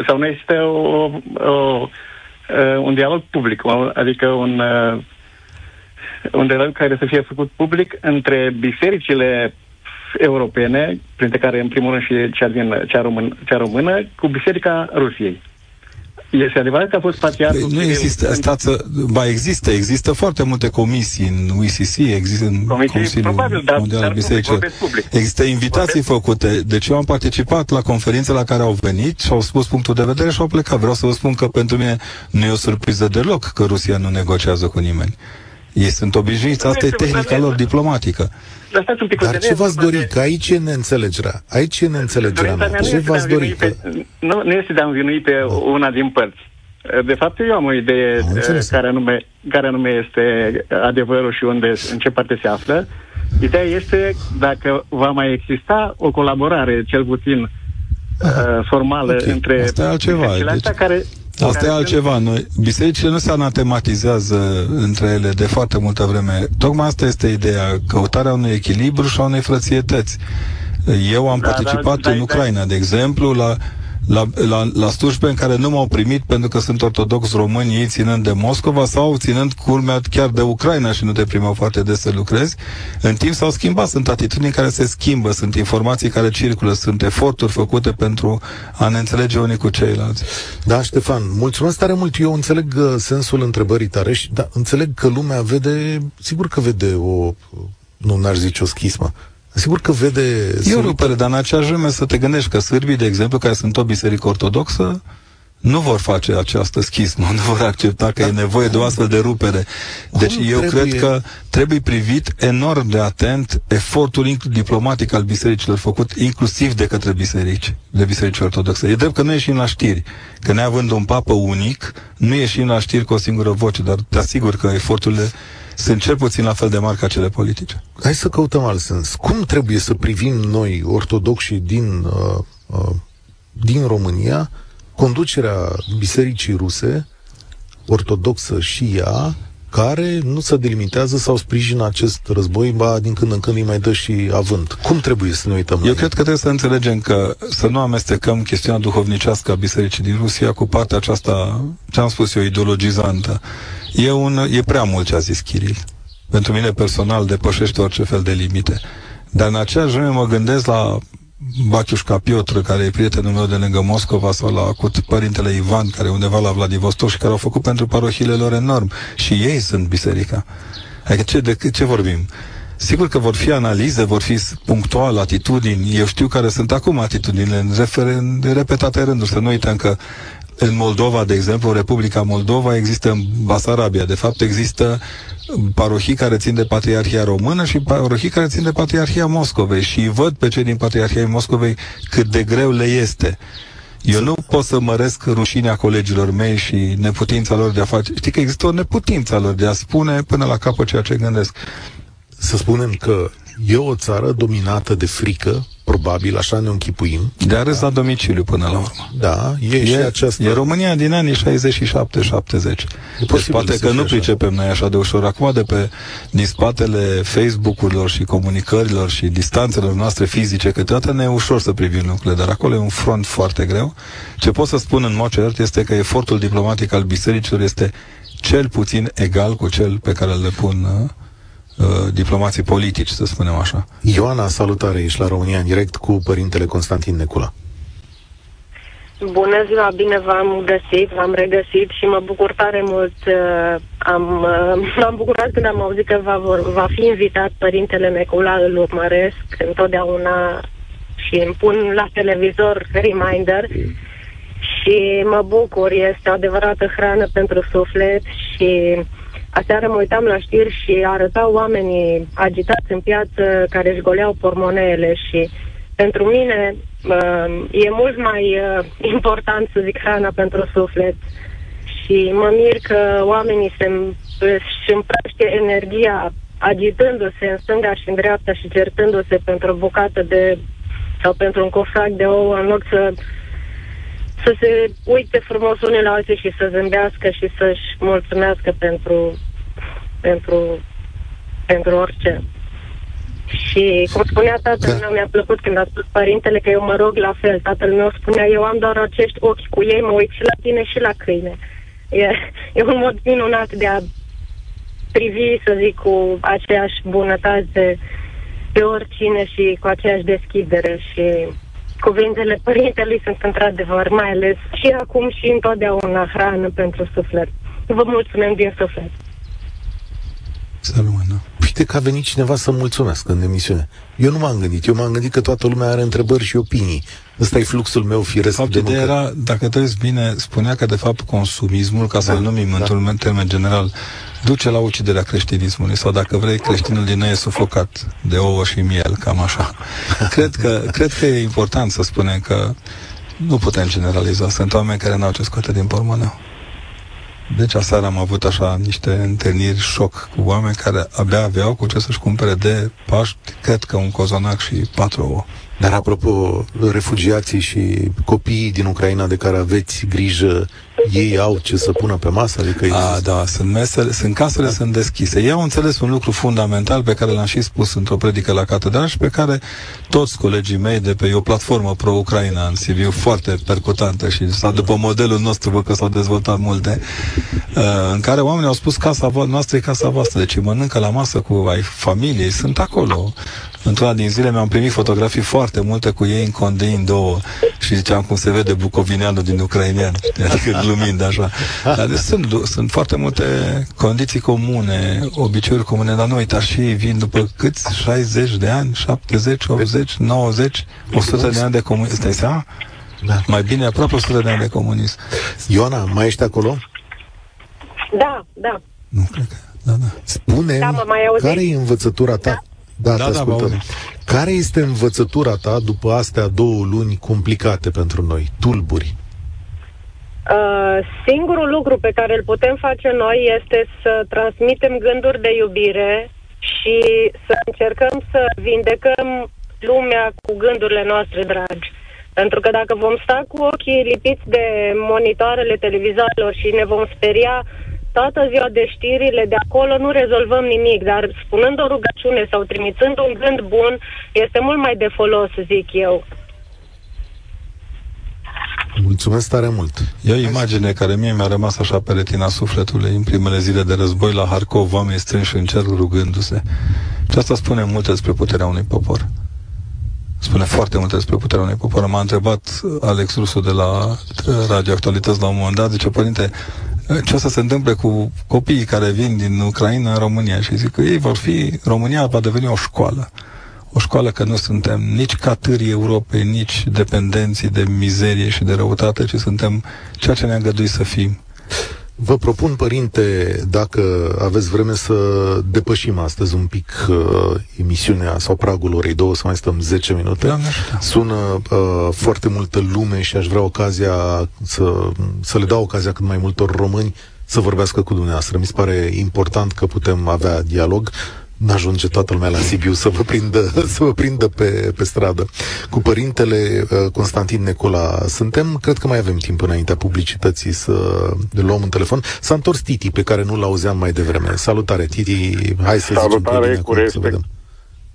sau nu există o, o, un dialog public, adică un, un dialog care să fie făcut public între bisericile europene, printre care în primul rând și cea, din, cea, român, cea română, cu Biserica Rusiei. Este adevărat că a fost patriarhul... Păi nu există, stați, ba există, există foarte multe comisii în UICC, există în comisii, Consiliul probabil, dar, Mondial al Bisericii. Există invitații vorbesc. făcute, deci eu am participat la conferințe la care au venit și au spus punctul de vedere și au plecat. Vreau să vă spun că pentru mine nu e o surpriză deloc că Rusia nu negociază cu nimeni. Ei sunt obișnuiți, asta e tehnica lor diplomatică. Dar, un pic Dar ce v-ați dori? Că aici e neînțelegerea. Aici e neînțelegerea mea. Ce v-ați dori? Pe, nu, nu este de a învinui pe da. una din părți. De fapt, eu am o idee am uh, care anume, care anume este adevărul și unde, în ce parte se află. Ideea este dacă va mai exista o colaborare, cel puțin uh, formală, okay. între Asta altceva. Deci... astea care Asta e altceva. Noi, bisericile nu se anatematizează între ele de foarte multă vreme. Tocmai asta este ideea, căutarea unui echilibru și a unei frățietăți. Eu am da, participat da, da, în Ucraina, de exemplu, la la, la, la slujbe în care nu m-au primit pentru că sunt ortodox români, ei ținând de Moscova sau ținând culmea chiar de Ucraina și nu te primau foarte des să lucrezi. În timp s-au schimbat, sunt atitudini care se schimbă, sunt informații care circulă, sunt eforturi făcute pentru a ne înțelege unii cu ceilalți. Da, Ștefan, mulțumesc tare mult. Eu înțeleg uh, sensul întrebării tare și da, înțeleg că lumea vede, sigur că vede o, nu n-aș zice o schismă, Sigur că vede... Eu nu pare, dar în aceeași vreme să te gândești că sârbii, de exemplu, care sunt o biserică ortodoxă, nu vor face această schismă, nu vor accepta că da. e nevoie de o astfel de rupere. Deci Cum eu trebuie... cred că trebuie privit enorm de atent efortul diplomatic al bisericilor făcut inclusiv de către biserici, de biserici ortodoxe. E drept că nu ieșim la știri, că neavând un papă unic, nu ieșim la știri cu o singură voce, dar te asigur că eforturile sunt cel puțin la fel de mari ca cele politice. Hai să căutăm alt sens. Cum trebuie să privim noi, ortodoxii din, uh, uh, din România, conducerea bisericii ruse, ortodoxă și ea, care nu se delimitează sau sprijină acest război, ba din când în când îi mai dă și avânt. Cum trebuie să ne uităm? Eu cred că trebuie să înțelegem că să nu amestecăm chestiunea duhovnicească a bisericii din Rusia cu partea aceasta, ce am spus eu, ideologizantă. E, un, e prea mult ce a zis Kiril. Pentru mine personal depășește orice fel de limite. Dar în aceeași vreme mă gândesc la Baciușca Piotr, care e prietenul meu de lângă Moscova, sau la cu părintele Ivan, care e undeva la Vladivostok și care au făcut pentru parohiile lor enorm. Și ei sunt biserica. Adică ce, de ce vorbim? Sigur că vor fi analize, vor fi punctual atitudini. Eu știu care sunt acum atitudinile în, refer- în repetate rânduri. Să nu uităm că în Moldova, de exemplu, Republica Moldova, există în Basarabia. De fapt, există parohii care țin de Patriarhia Română și parohii care țin de Patriarhia Moscovei și văd pe cei din Patriarhia Moscovei cât de greu le este. Eu nu pot să măresc rușinea colegilor mei și neputința lor de a face... Știi că există o neputință lor de a spune până la capăt ceea ce gândesc. Să spunem că e o țară dominată de frică, probabil, așa ne închipuim. De arăs da? la domiciliu până la urmă. Da, e, e și aceasta. E România din anii 67-70. Deci poate că nu pricepem noi așa de ușor. Acum de pe, din spatele Facebook-urilor și comunicărilor și distanțelor noastre fizice, câteodată ne e ușor să privim lucrurile, dar acolo e un front foarte greu. Ce pot să spun în mod cert este că efortul diplomatic al bisericilor este cel puțin egal cu cel pe care le pun uh, Uh, diplomații politici, să spunem așa. Ioana, salutare, ești la România în direct cu părintele Constantin Necula. Bună ziua, bine v-am găsit, v-am regăsit și mă bucur tare mult. Uh, am, uh, m-am bucurat când am auzit că va, va fi invitat părintele Necula, îl urmăresc întotdeauna și îmi pun la televizor reminder și mă bucur, este o adevărată hrană pentru suflet și Aseară mă uitam la știri și arătau oamenii agitați în piață care își goleau pormoneele și pentru mine uh, e mult mai uh, important să zic hrana pentru suflet. Și mă mir că oamenii se își împrăște energia agitându-se în stânga și în dreapta și certându-se pentru o bucată de sau pentru un cofrac de ouă în loc să să se uite frumos unii la alții și să zâmbească și să-și mulțumească pentru, pentru, pentru orice. Și cum spunea tatăl meu, mi-a plăcut când a spus părintele că eu mă rog la fel. Tatăl meu spunea, eu am doar acești ochi cu ei, mă uit și la tine și la câine. E, e un mod minunat de a privi, să zic, cu aceeași bunătate pe oricine și cu aceeași deschidere și cuvintele părintelui sunt într-adevăr, mai ales și acum și întotdeauna hrană pentru suflet. Vă mulțumim din suflet. Să rămână. Uite că a venit cineva să mulțumesc în emisiune. Eu nu m-am gândit. Eu m-am gândit că toată lumea are întrebări și opinii. Ăsta e fluxul meu firesc fapt, de era, dacă te uiți bine, spunea că de fapt consumismul, ca să-l da, numim da. într-un termen general, duce la uciderea creștinismului sau dacă vrei, creștinul din noi e sufocat de ouă și miel, cam așa. cred, că, cred că e important să spunem că nu putem generaliza. Sunt oameni care n-au ce scoate din pormoneu. Deci aseară am avut așa niște întâlniri șoc cu oameni care abia aveau cu ce să-și cumpere de Paști, cred că un cozonac și patru ouă. Dar apropo, refugiații și copiii din Ucraina de care aveți grijă, ei au ce să pună pe masă? Adică A, da, sunt mesele, sunt casele, da. sunt deschise. Ei au înțeles un lucru fundamental pe care l-am și spus într-o predică la catedral și pe care toți colegii mei de pe e o platformă pro-Ucraina în Sibiu foarte percutantă și s-a, după modelul nostru, văd că s-au dezvoltat multe, uh, în care oamenii au spus casa noastră e casa voastră, deci mănâncă la masă cu ai familiei, sunt acolo. Într-una din zile mi-am primit fotografii foarte multe cu ei în condein două și ziceam cum se vede bucovineanul din ucrainean, adică glumind așa. Dar deci sunt, sunt foarte multe condiții comune, obiceiuri comune, dar nu uitați și ei vin după câți? 60 de ani, 70, 80, 90, 100 de ani de comunism. Stai seama? Da. Mai bine aproape 100 de ani de comunism. Ioana, mai ești acolo? Da, da. Nu cred că... Da, da. Spune Da, mă mai auziți? care e învățătura ta? Da, Da, te da, vă ascultăm. auzim. care este învățătura ta după astea două luni complicate pentru noi, tulburi? Uh, singurul lucru pe care îl putem face noi este să transmitem gânduri de iubire și să încercăm să vindecăm lumea cu gândurile noastre dragi. Pentru că dacă vom sta cu ochii lipiți de monitoarele televizoarelor și ne vom speria toată ziua de știrile de acolo, nu rezolvăm nimic, dar spunând o rugăciune sau trimițând un gând bun, este mult mai de folos, zic eu. Mulțumesc tare mult. E o imagine care mie mi-a rămas așa pe retina sufletului în primele zile de război la Harkov, oameni strânși în cer rugându-se. Și asta spune multe despre puterea unui popor. Spune foarte multe despre puterea unui popor. M-a întrebat Alex Rusu de la Radio Actualități la un moment dat, zice, părinte, ce o să se întâmple cu copiii care vin din Ucraina în România? Și zic că ei vor fi, România va deveni o școală. O școală că nu suntem nici catârii Europei, nici dependenții de mizerie și de răutate, ci suntem ceea ce ne-a îngăduit să fim. Vă propun, părinte, dacă aveți vreme să depășim astăzi un pic uh, emisiunea sau pragul orei două, să mai stăm 10 minute. Doamne ajută. Sună uh, foarte multă lume și aș vrea ocazia să, să le dau ocazia cât mai multor români să vorbească cu dumneavoastră. Mi se pare important că putem avea dialog. N-ajunge toată lumea la Sibiu să vă prindă, să vă prindă pe, pe stradă. Cu părintele uh, Constantin Necola suntem, cred că mai avem timp înaintea publicității să le luăm un telefon. S-a întors Titi, pe care nu l-auzeam mai devreme. Salutare, Titi, hai să zicem Salutare, pe bine cu acum, să respect. vedem.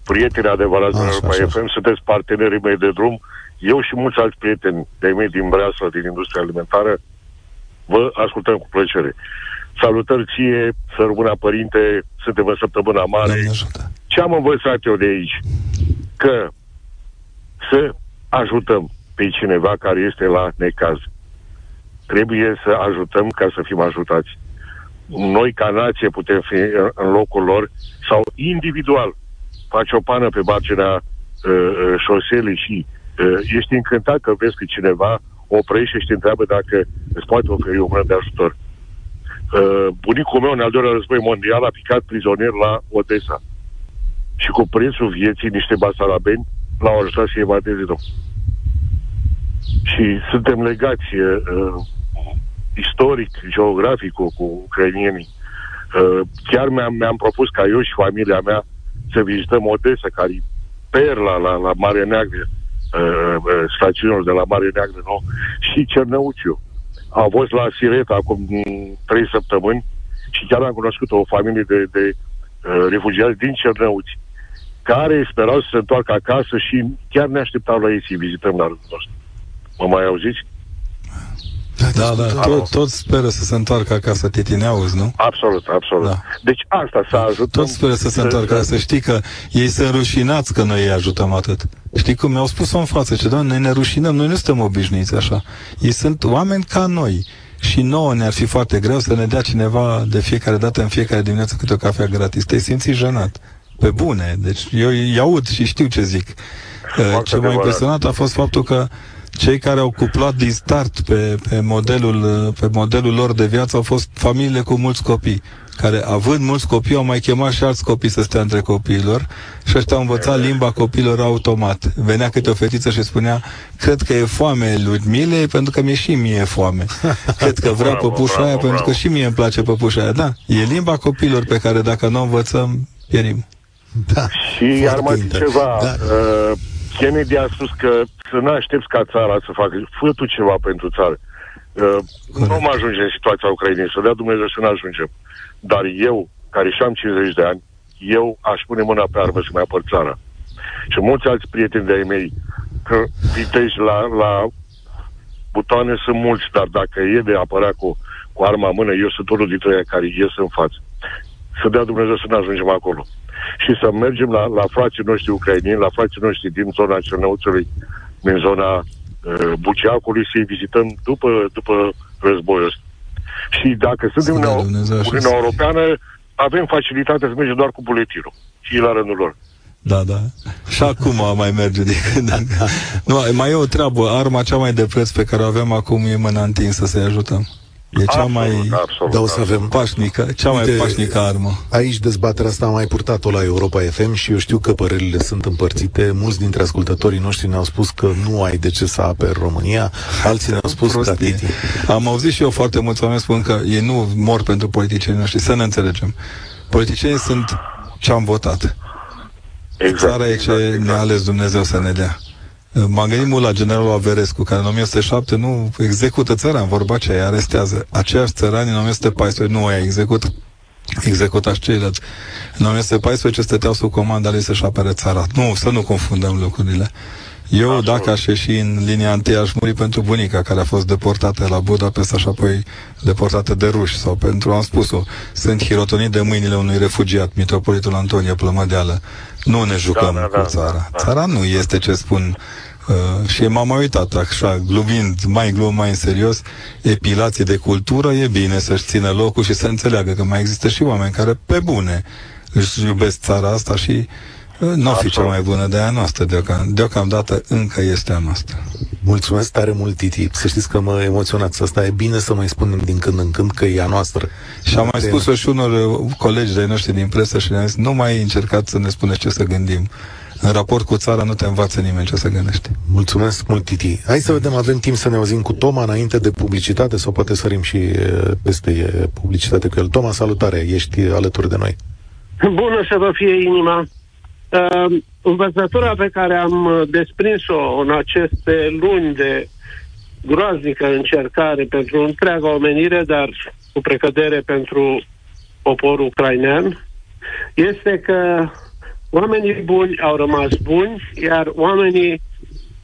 Prieteni adevărați Așa, de Europa așa. FM, sunteți partenerii mei de drum. Eu și mulți alți prieteni de-ai mei din Breasla, din industria alimentară, vă ascultăm cu plăcere. Salutări ție, să rămână părinte, suntem în săptămâna mare. Doamne ajută. Ce am învățat eu de aici? Că să ajutăm pe cineva care este la necaz. Trebuie să ajutăm ca să fim ajutați. Noi, ca nație, putem fi în- în locul lor sau individual. Faci o pană pe marginea uh, uh, șoselei și uh, ești încântat că vezi că cineva oprește și te întreabă dacă îți poate oferi o mână de ajutor. Uh, bunicul meu, în al doilea război mondial, a picat prizonier la Odessa și cu prețul vieții niște basarabeni l-au ajutat să evadeze dom. Și suntem legați uh, istoric, geografic cu, cu ucrainienii. Uh, chiar mi-am, mi-am propus ca eu și familia mea să vizităm Odessa, care e perla la, la Marea Neagră, uh, uh, stațiunul de la Marea Neagră, nu? Și Cernăuțiu. Am fost la Sireta acum mm, trei săptămâni și chiar am cunoscut o familie de, de uh, refugiați din Cernăuți care sperau să se întoarcă acasă și chiar ne așteptau la ei să-i vizităm la rândul nostru. Mă mai auziți? Da, da, tot, toți speră să se întoarcă acasă, Titi, ne auzi, nu? Absolut, absolut. Da. Da. Deci asta să ajutăm. Toți speră să se întoarcă, să știi că ei sunt rușinați că noi îi ajutăm atât. Știi cum mi-au spus-o în față, ce doamne, noi ne rușinăm, noi nu suntem obișnuiți așa. Ei sunt oameni ca noi. Și nouă ne-ar fi foarte greu să ne dea cineva de fiecare dată, în fiecare dimineață, câte o cafea gratis. Te-ai simțit jenat. Pe bune. Deci eu îi aud și știu ce zic. Uh, Ce m-a adevărat. impresionat a fost faptul că cei care au cuplat din start pe, pe, modelul, uh, pe modelul lor de viață au fost familiile cu mulți copii care, având mulți copii, au mai chemat și alți copii să stea între copiilor și ăștia au învățat limba copiilor automat. Venea câte o fetiță și spunea, cred că e foame Ludmilei pentru că mi-e și mie foame. Cred că vrea Bravo, păpușa bravo, aia pentru că bravo. și mie îmi place păpușa aia. Da, e limba copiilor pe care dacă nu o învățăm, pierim. Da. Și iar mai zic inter- ceva. Da. Uh, Kennedy a spus că să nu aștepți ca țara să facă, fă tu ceva pentru țară. Uh, nu vom ajunge în situația Ucrainei, să dea Dumnezeu să ne ajungem. Dar eu, care și am 50 de ani, eu aș pune mâna pe armă să-mi apăr țara. Și mulți alți prieteni de-ai mei, că viteji la, la butoane sunt mulți, dar dacă e de apărea cu, cu arma în mână, eu sunt unul dintre ei care ies în față. Să dea Dumnezeu să ne ajungem acolo. Și să mergem la, la frații noștri ucrainieni, la frații noștri din zona Cernăuțului, din zona uh, Buceacului, să-i vizităm după, după războiul ăsta. Și dacă suntem în Uniunea Europeană, avem facilitate să mergem doar cu buletinul. Și la rândul lor. Da, da. Și acum mai merge de când Nu, mai e o treabă. Arma cea mai de preț pe care o avem acum e mâna întinsă să-i ajutăm. E cea absolut, mai absolut, Da, o să avem pașnică, cea mai Uite, pașnică armă. Aici dezbaterea asta am mai purtat-o la Europa FM și eu știu că părerile sunt împărțite. Mulți dintre ascultătorii noștri ne-au spus că nu ai de ce să aperi România, alții ne-au spus că Prostie. Am auzit și eu foarte mulți oameni spun că ei nu mor pentru politicienii noștri. Să ne înțelegem. Politicienii sunt ce am votat. Exact, Țara e ce exact, ne-a exact. ales Dumnezeu să ne dea. M-am gândit mult la generalul Averescu, care în 1907 nu execută țara, în vorba aceea, îi arestează. Aceiași țărani în 1914 nu îi execută. Executa și ceilalți. În 1914 stăteau sub comanda lui să-și apere țara. Nu, să nu confundăm lucrurile. Eu, Absolut. dacă aș ieși în linia întâi, aș muri pentru bunica care a fost deportată la Budapesta și apoi deportată de ruși. Sau pentru, am spus-o, sunt hirotonit de mâinile unui refugiat, mitropolitul Antonie Plămădeală. Nu ne jucăm Da, da, cu da, țara. da, da. Țara nu este ce spun Uh, și m-am mai uitat așa, glumind, mai glum, mai în serios, epilație de cultură, e bine să-și țină locul și să înțeleagă că mai există și oameni care, pe bune, își iubesc țara asta și uh, nu o fi cea mai bună de a noastră deocam, deocamdată încă este a noastră. Mulțumesc tare mult, Titi. Să știți că mă emoționați. Asta e bine să mai spunem din când în când că e a noastră. Și am mai spus-o și unor uh, colegi de noștri din presă și le-am zis, nu mai încercați să ne spuneți ce să gândim. În raport cu țara nu te învață nimeni ce să gândești. Mulțumesc mult, Titi. Hai să vedem, avem timp să ne auzim cu Toma înainte de publicitate sau poate sărim și e, peste e, publicitate cu el. Toma, salutare, ești alături de noi. Bună să vă fie inima! Uh, învățătura pe care am uh, desprins-o în aceste luni de groaznică încercare pentru întreaga omenire, dar cu precădere pentru poporul ucrainean, este că oamenii buni au rămas buni, iar oamenii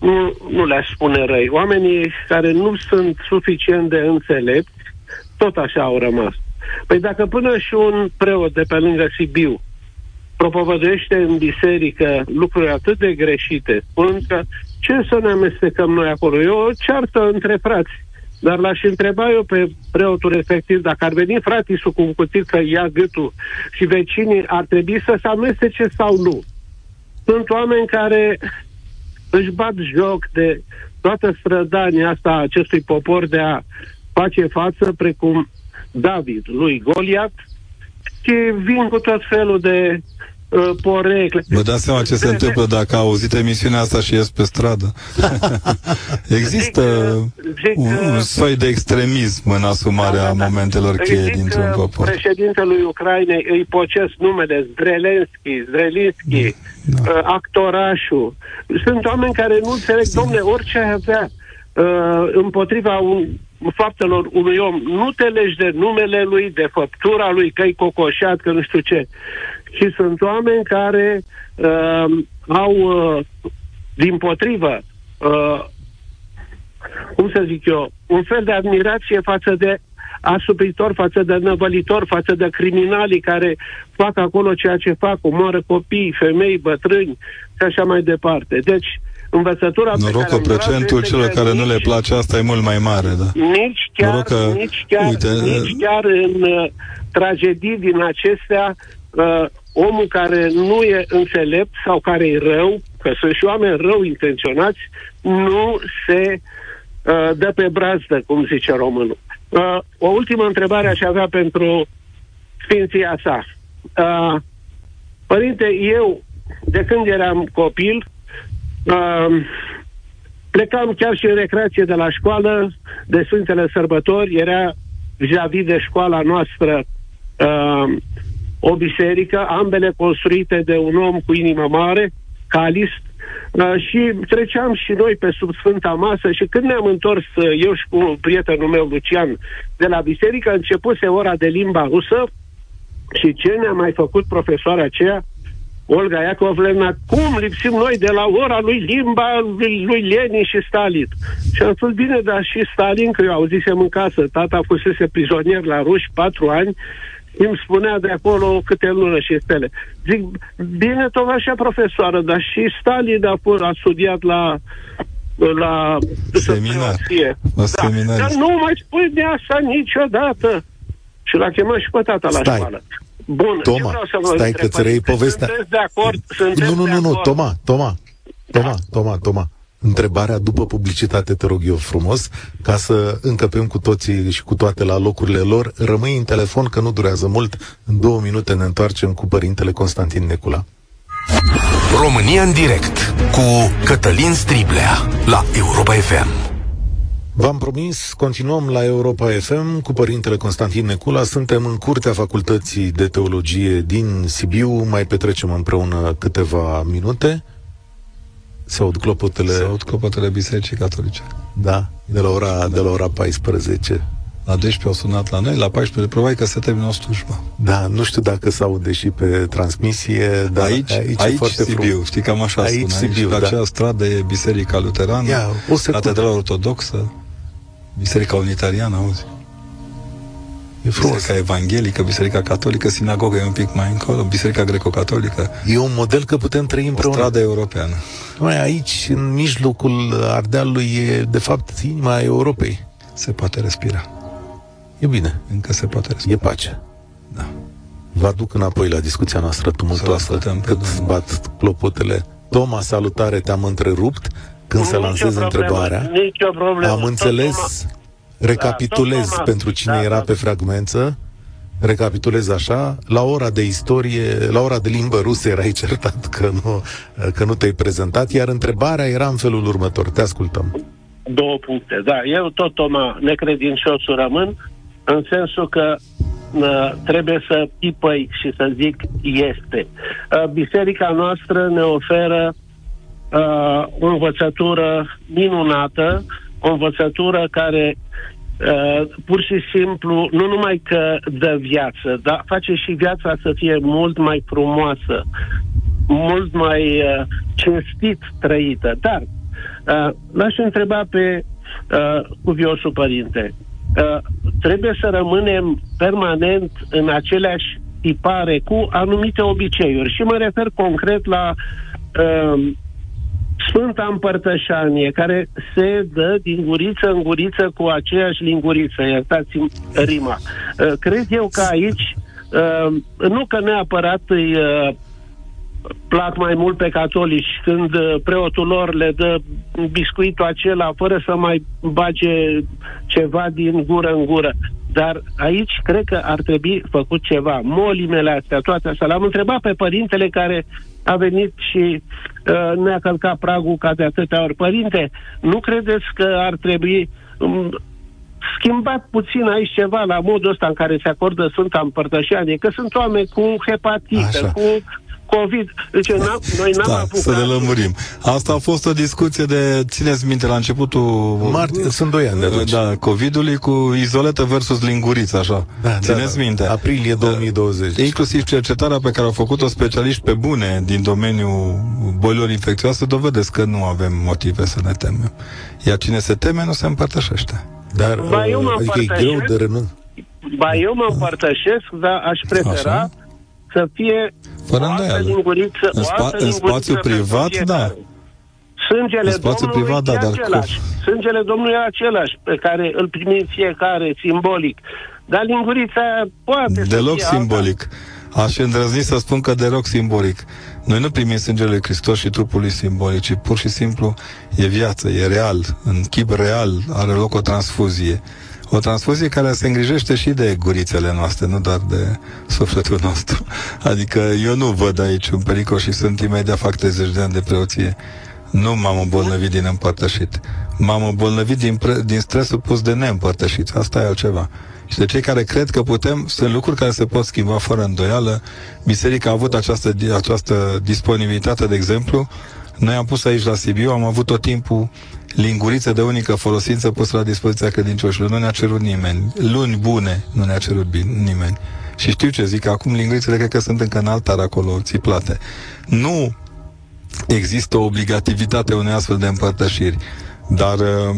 nu, nu le-aș spune răi, oamenii care nu sunt suficient de înțelepți, tot așa au rămas. Păi dacă până și un preot de pe lângă Sibiu propovăduiește în biserică lucruri atât de greșite, spunând că ce să ne amestecăm noi acolo? E o ceartă între frați. Dar l-aș întreba eu pe preotul respectiv, dacă ar veni fratisul cu un cuțit că ia gâtul și vecinii ar trebui să se amestece sau nu. Sunt oameni care își bat joc de toată strădania asta a acestui popor de a face față, precum David lui Goliat, și vin cu tot felul de uh, porecle. Vă dați seama ce se întâmplă dacă auzit emisiunea asta și ies pe stradă? Există zic, un, un uh, soi de extremism în asumarea Da, da, da. momentelor Îi cheie zic, dintr-un uh, popor. Președintelui Ucrainei îi pocesc numele Zdrelenski, Zdrelinski, Da. uh, actorașul. Sunt oameni care nu înțeleg, domne, orice ai avea uh, împotriva un, faptelor unui om, nu te legi de numele lui, de făptura lui, că-i cocoșat, că nu știu ce. Și sunt oameni care uh, au, uh, din potrivă, uh, cum să zic eu, un fel de admirație față de asupritor, față de năvălitor, față de criminalii care fac acolo ceea ce fac, omoară copii, femei, bătrâni și așa mai departe. Deci, învățătura pe Noroc care că am luat procentul este celor că care nu le nici- place asta e mult mai mare, da. nici chiar, Noroc că- nici chiar, uite, nici uh, chiar în uh, tragedii din acestea, uh, omul care nu e înțelept sau care e rău, că sunt și oameni rău intenționați, nu se uh, dă pe brazdă, cum zice românul. Uh, o ultimă întrebare aș avea pentru Sfinția sa. Uh, părinte, eu, de când eram copil, uh, plecam chiar și în recreație de la școală, de Sfintele Sărbători, era vis-a-vis de școala noastră uh, o biserică, ambele construite de un om cu inimă mare, calist, Uh, și treceam și noi pe sub Sfânta Masă și când ne-am întors, uh, eu și cu prietenul meu, Lucian, de la biserică, începuse ora de limba rusă și ce ne-a mai făcut profesoara aceea? Olga Iacovlevna, cum lipsim noi de la ora lui limba lui, lui Lenin și Stalin? Și am spus, bine, dar și Stalin, că eu auzisem în casă, tata fusese prizonier la ruși patru ani, îmi spunea de acolo câte lună și stele. Zic, bine, tot așa profesoară, dar și Stalin a, fost, a studiat la la seminar. Da. seminar. Dar nu mai spui de asta niciodată. Și l-a chemat și pe tata la Stai. școală. Bun, Toma, stai că îți reiei povestea. Sunteți de acord? Sunteți Nu, nu, de nu, nu, acord? Toma, Toma, Toma, Toma, Toma. Întrebarea după publicitate, te rog eu frumos, ca să încăpem cu toții și cu toate la locurile lor. Rămâi în telefon, că nu durează mult. În două minute ne întoarcem cu părintele Constantin Necula. România în direct cu Cătălin Striblea la Europa FM. V-am promis, continuăm la Europa FM cu părintele Constantin Necula. Suntem în curtea Facultății de Teologie din Sibiu. Mai petrecem împreună câteva minute. Se aud clopotele... Se aud clopotele Bisericii Catolice. Da, de la ora, de la ora 14. La 12 au sunat la noi, la 14 probabil că se termină o slujbă. Da, nu știu dacă se aude și pe transmisie, dar aici, aici, aici e foarte Sibiu, frumos. știi, cam așa Aici spune. Sibiu, aici, da. acea stradă e Biserica Luterană, Ia, o secundă. Catedrala Ortodoxă, Biserica Unitariană, auzi? E frumos. Biserica Evanghelică, Biserica Catolică, Sinagoga e un pic mai încolo, Biserica Greco-Catolică, E un model că putem trăi o împreună. stradă europeană. Noi aici, în mijlocul Ardealului, e de fapt inima Europei. Se poate respira. E bine, Încă se poate respira. e pace. Da. Vă aduc înapoi la discuția noastră tumultoasă, Să ascultăm pe cât Domnul. bat clopotele. Toma, salutare, te-am întrerupt când se Nicio lansez problemă, întrebarea. Nicio problemă. Am înțeles, recapitulez Da, tot pentru cine da, era da. pe fragmență, recapitulez așa, la ora de istorie, la ora de limbă rusă erai certat că nu, că nu te-ai prezentat, iar întrebarea era în felul următor. Te ascultăm. Două puncte. Da, eu tot, Toma, necredinciosul rămân, în sensul că uh, trebuie să pipăi și să zic este. Uh, biserica noastră ne oferă uh, o învățătură minunată, o învățătură care uh, pur și simplu nu numai că dă viață, dar face și viața să fie mult mai frumoasă, mult mai uh, cinstit trăită. Dar uh, l-aș întreba pe uh, cuviosul părinte. Uh, trebuie să rămânem permanent în aceleași tipare cu anumite obiceiuri și mă refer concret la uh, Sfânta Împărtășanie, care se dă din guriță în guriță cu aceeași linguriță, iertați-mi rima. Uh, Cred eu că aici, uh, nu că neapărat îi uh, plac mai mult pe catolici când uh, preotul lor le dă biscuitul acela fără să mai bage ceva din gură în gură. Dar aici cred că ar trebui făcut ceva. Molimele astea, toate astea. L-am întrebat pe părintele care a venit și uh, ne-a călcat pragul ca de atâtea ori. Părinte, nu credeți că ar trebui um, schimbat puțin aici ceva la modul ăsta în care se acordă Sfânta Împărtășanie, că sunt oameni cu hepatită, Așa. cu COVID. Deci n-am, noi n-am Da, apucat. să ne lămurim. Asta a fost o discuție de, țineți minte, la începutul... Martie, sunt doi ani de atunci. Da, COVID-ului cu izoletă versus linguriță, așa. Da, Țineți da, da. minte. Aprilie 2020. Inclusiv cercetarea pe care au făcut-o specialiști pe bune din domeniul bolilor infecțioase dovedesc că nu avem motive să ne temem. Iar cine se teme nu se împărtășește. Dar Ba, eu mă uh, adică e greu împărtășesc. de renunț. Ba, eu mă împărtășesc, dar aș prefera Așa. să fie Fără o altă îndoială. linguriță, În o spa- altă în linguriță spațiu pentru privat, fiecare. da. Sângele În spațiu Domnului privat, da, e dar cu- același. Sângele Domnului e același, pe care îl primim fiecare, simbolic. Dar lingurița poate să Deloc fie alta. simbolic. Aș îndrăzni să spun că deloc simbolic. Noi nu primim sângele lui Hristos și trupul lui simbolic, ci pur și simplu e viață, e real, în chip real are loc o transfuzie. O transfuzie care se îngrijește și de gurițele noastre, nu doar de sufletul nostru. Adică eu nu văd aici un pericol și sunt imediat fac 30 de ani de preoție. Nu m-am îmbolnăvit din împărtășit. M-am îmbolnăvit din, pre- din stresul pus de neîmpărtășit. Asta e altceva. Și de cei care cred că putem, sunt lucruri care se pot schimba fără îndoială. Biserica a avut această, această disponibilitate, de exemplu, Noi am pus aici la Sibiu, am avut tot timpul lingurițe de unică folosință pusă la dispoziția credincioșilor. Nu ne-a cerut nimeni. Luni bune nu ne-a cerut bine, nimeni. Și știu ce zic, acum lingurițele cred că sunt încă în altar acolo, țiplate. Nu există o obligativitate unei astfel de împărtășiri, dar uh,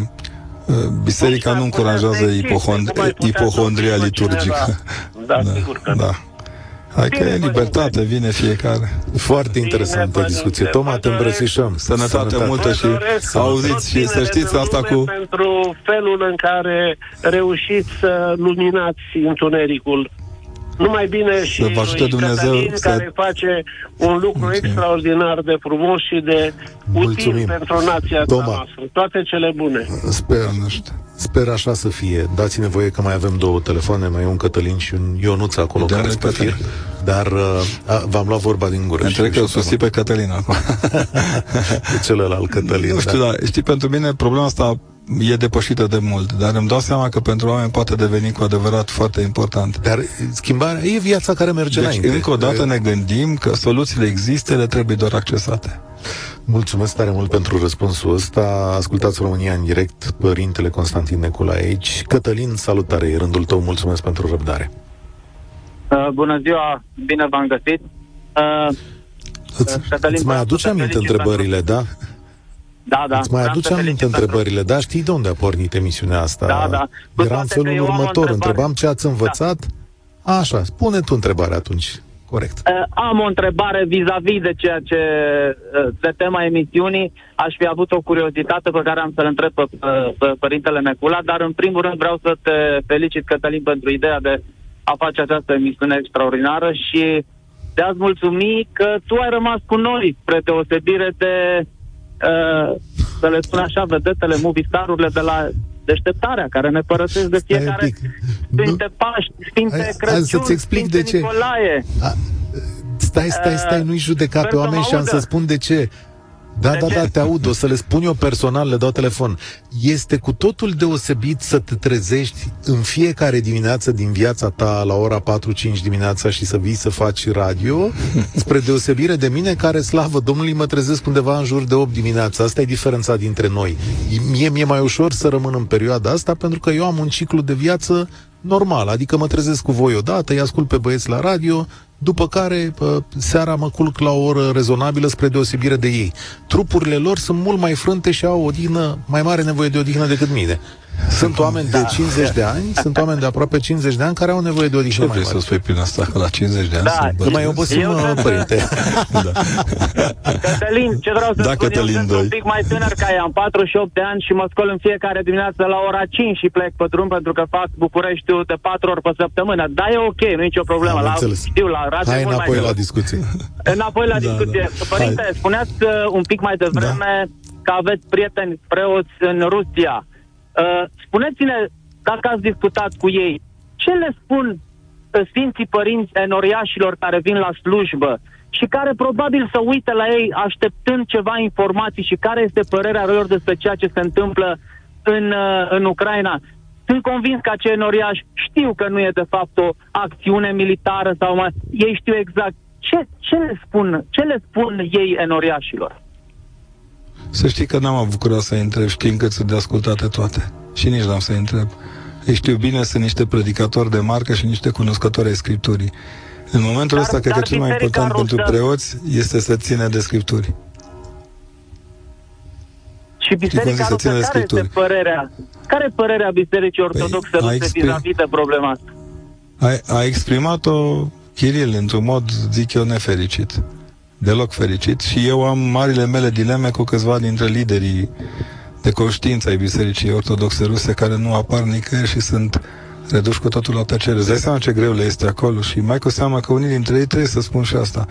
uh biserica nu încurajează ipohond- ipohondria liturgică. Da, da, sigur că da. Hai că e libertate, vine fiecare. Foarte interesantă discuție. Toma, te îmbrățișăm. Sănătate, Sănătate. multă și auziți și să știți asta cu... Pentru felul în care reușiți să luminați întunericul numai bine și să vă ajute Dumnezeu Cătălin, să... care face un lucru Mulțumim. extraordinar de frumos și de Mulțumim. util pentru nația Toma. noastră. Toate cele bune. Sper, sper așa să fie. Dați-ne voie că mai avem două telefoane, mai e un Cătălin și un Ionuț acolo de care pe fir. Dar uh, a, v-am luat vorba din gură. Înțeleg că o pe Cătălin acum. pe celălalt Cătălin. Nu știu, da. dar știi, pentru mine problema asta e depășită de mult, dar îmi dau seama că pentru oameni poate deveni cu adevărat foarte important. Dar schimbarea e viața care merge deci, înainte. încă o dată ne gândim că soluțiile există, le trebuie doar accesate. Mulțumesc tare mult pentru răspunsul ăsta. Ascultați România în direct, Părintele Constantin Necula aici. Cătălin, salutare, e rândul tău, mulțumesc pentru răbdare. Uh, bună ziua, bine v-am găsit. Uh, îți, Cătălin, îți mai aduce aminte întrebările, da? Da, da. Îți mai aduce aminte întrebările, da? Știi de unde a pornit emisiunea asta? Da, da. Cu Era în felul următor, întrebam ce ați învățat. Da. Așa, spune tu întrebarea atunci. Corect. Uh, am o întrebare vis-a-vis de ceea ce, uh, de tema emisiunii. Aș fi avut o curiozitate pe care am să-l întreb pe, pe, pe Părintele Mecula, dar în primul rând vreau să te felicit, Cătălin, pentru ideea de a face această emisiune extraordinară și de a-ți mulțumi că tu ai rămas cu noi, spre deosebire de Uh, să le spun așa, vedetele, movie starurile de la deșteptarea, care ne părăsesc de fiecare Sfinte Paști, Sfinte Crăciun, să-ți explic Sfinte de ce. Nicolae. A, stai, stai, stai, nu-i judeca pe oameni și am să spun de ce. Da, da, da, te aud, o să le spun eu personal, le dau telefon. Este cu totul deosebit să te trezești în fiecare dimineață din viața ta la ora 4-5 dimineața și să vii să faci radio, spre deosebire de mine care, slavă Domnului, mă trezesc undeva în jur de 8 dimineața. Asta e diferența dintre noi. Mie mi-e mai ușor să rămân în perioada asta pentru că eu am un ciclu de viață normal, adică mă trezesc cu voi odată, îi ascult pe băieți la radio, după care seara mă culc la o oră rezonabilă spre deosebire de ei. Trupurile lor sunt mult mai frânte și au o odihnă, mai mare nevoie de odihnă decât mine. Sunt oameni de 50 da. de ani, sunt oameni de aproape 50 de ani care au nevoie de o odihnă Ce vrei să spui prin asta, că la 50 de ani da, sunt mai obosim, eu părinte. da. Cătălin, ce vreau să da, spun, Cătălin, eu sunt un pic mai tânăr ca ea, am 48 de ani și mă scol în fiecare dimineață la ora 5 și plec pe drum pentru că fac Bucureștiul de 4 ori pe săptămână. Da, e ok, nu e nicio problemă. la, știu, la radio Hai înapoi la discuție. Înapoi la da, discuție. Da. Părinte, Hai. spuneați uh, un pic mai devreme da. că aveți prieteni preoți în Rusia. Uh, spuneți-ne, dacă ați discutat cu ei, ce le spun uh, Sfinții Părinți enoriașilor care vin la slujbă și care probabil să uite la ei așteptând ceva informații și care este părerea lor despre ceea ce se întâmplă în, uh, în Ucraina. Sunt convins că acei enoriași știu că nu e de fapt o acțiune militară sau mai... Ei știu exact ce, ce, le spun, ce le spun ei enoriașilor. Să știi că n-am avut curaj să întreb, știind că sunt de ascultate toate. Și nici n-am să întreb. Îi știu bine, sunt niște predicatori de marcă și niște cunoscători ai Scripturii. În momentul dar, ăsta, cred că cel mai important rusă... pentru preoți este să ține de Scripturi. Și Biserica Rusă, care este părerea? Care e părerea Bisericii Ortodoxe păi, ruse exprim... vis-a-vis de problema asta? A, a exprimat-o Chiril într-un mod, zic eu, nefericit deloc fericit și eu am marile mele dileme cu câțiva dintre liderii de conștiință ai Bisericii Ortodoxe Ruse care nu apar nicăieri și sunt reduși cu totul la tăcere. Îți dai seama ce greu le este acolo și mai cu seama că unii dintre ei trebuie să spun și asta.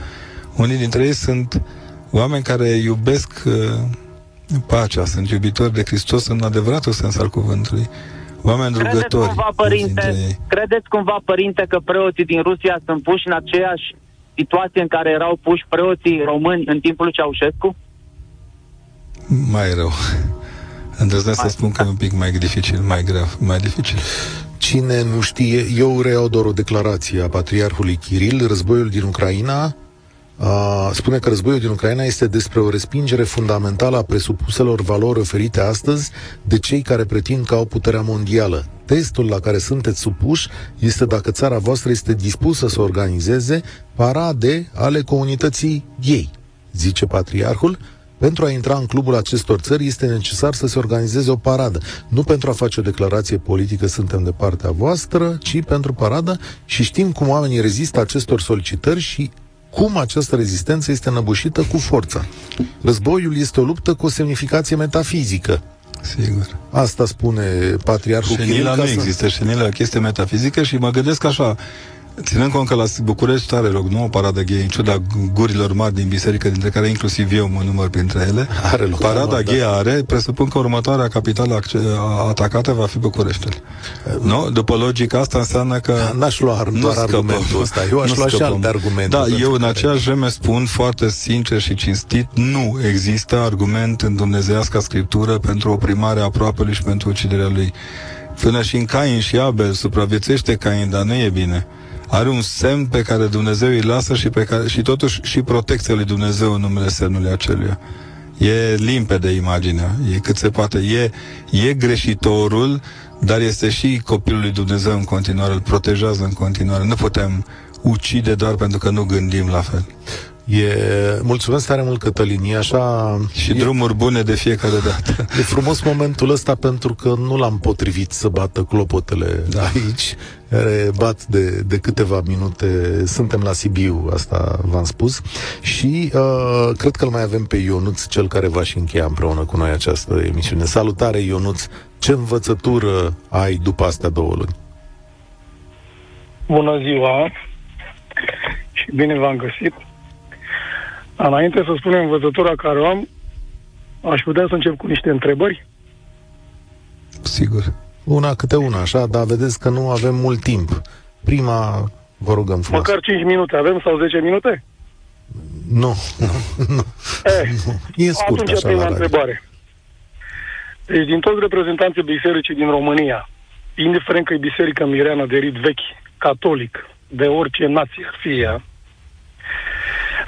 Unii dintre ei sunt oameni care iubesc uh, pacea, sunt iubitori de Hristos în adevăratul sens al cuvântului. Oameni credeți rugători. Cumva, părinte, credeți cumva, părinte, că preoții din Rusia sunt puși în aceeași situație în care erau puși preoții români în timpul lui Ceaușescu? Mai rău. Îndrăznesc să spun că e un pic mai dificil, mai grav, mai dificil. Cine nu știe, eu reiau doar o declarație a Patriarhului Kiril, războiul din Ucraina Uh, spune că războiul din Ucraina este despre o respingere fundamentală a presupuselor valori oferite astăzi de cei care pretind că au puterea mondială. Testul la care sunteți supuși este dacă țara voastră este dispusă să organizeze parade ale comunității ei, zice patriarhul, pentru a intra în clubul acestor țări este necesar să se organizeze o paradă. Nu pentru a face o declarație politică suntem de partea voastră, ci pentru paradă și știm cum oamenii rezistă acestor solicitări și cum această rezistență este năbușită cu forța. Războiul este o luptă cu o semnificație metafizică. Sigur. Asta spune patriarhul Șenila nu există, șenila e o chestie metafizică și mă gândesc așa, Ținând cont că la București are loc nu o paradă gay, în ciuda gurilor mari din biserică, dintre care inclusiv eu mă număr printre ele, are loc, parada gay da. are, presupun că următoarea capitală atacată va fi Bucureștiul. Nu? După logica asta înseamnă că... N-aș lua doar nu argumentul ăsta, eu aș lua și alte argumente. Da, eu în aceeași vreme spun foarte sincer și cinstit, nu există argument în dumnezeiasca scriptură pentru oprimarea aproapelui și pentru uciderea lui. Până și în Cain și Abel supraviețuiește Cain, dar nu e bine are un semn pe care Dumnezeu îi lasă și, pe care, și totuși și protecția lui Dumnezeu în numele semnului acelui. E limpede imaginea, e cât se poate. E, e greșitorul, dar este și copilul lui Dumnezeu în continuare, îl protejează în continuare. Nu putem ucide doar pentru că nu gândim la fel. E... Mulțumesc tare mult, Cătălin. E așa... Și e... drumuri bune de fiecare dată. E frumos momentul ăsta pentru că nu l-am potrivit să bată clopotele da. aici, care bat de, de câteva minute. Suntem la Sibiu, asta v-am spus. Și uh, cred că îl mai avem pe Ionuț, cel care va și încheia împreună cu noi această emisiune. Salutare, Ionuț! Ce învățătură ai după astea două luni? Bună ziua și bine v-am găsit. Înainte să spunem învățătura care o am, aș putea să încep cu niște întrebări? Sigur. Una câte una, așa, dar vedeți că nu avem mult timp. Prima, vă rugăm frumos. Măcar 5 minute avem sau 10 minute? Nu, nu, nu. Eh, e scurt, atunci așa, prima întrebare. Deci din toți reprezentanții bisericii din România, indiferent că e biserică mireană de rit vechi, catolic, de orice nație ar fi ea,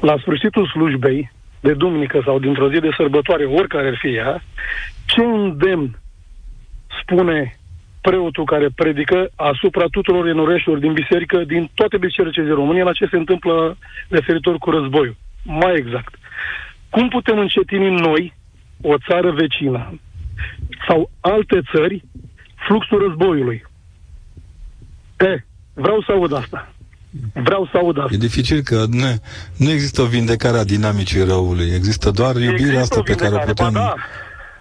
la sfârșitul slujbei, de duminică sau dintr-o zi de sărbătoare, oricare ar fi ea, ce îndemn spune preotul care predică asupra tuturor enoreșilor din biserică, din toate bisericile din România, la ce se întâmplă referitor cu războiul. Mai exact. Cum putem încetini noi, o țară vecină, sau alte țări, fluxul războiului? E, vreau să aud asta. Vreau să aud asta. E dificil că nu, nu există o vindecare a dinamicii răului. Există doar iubirea există asta pe care o putem... Ba da,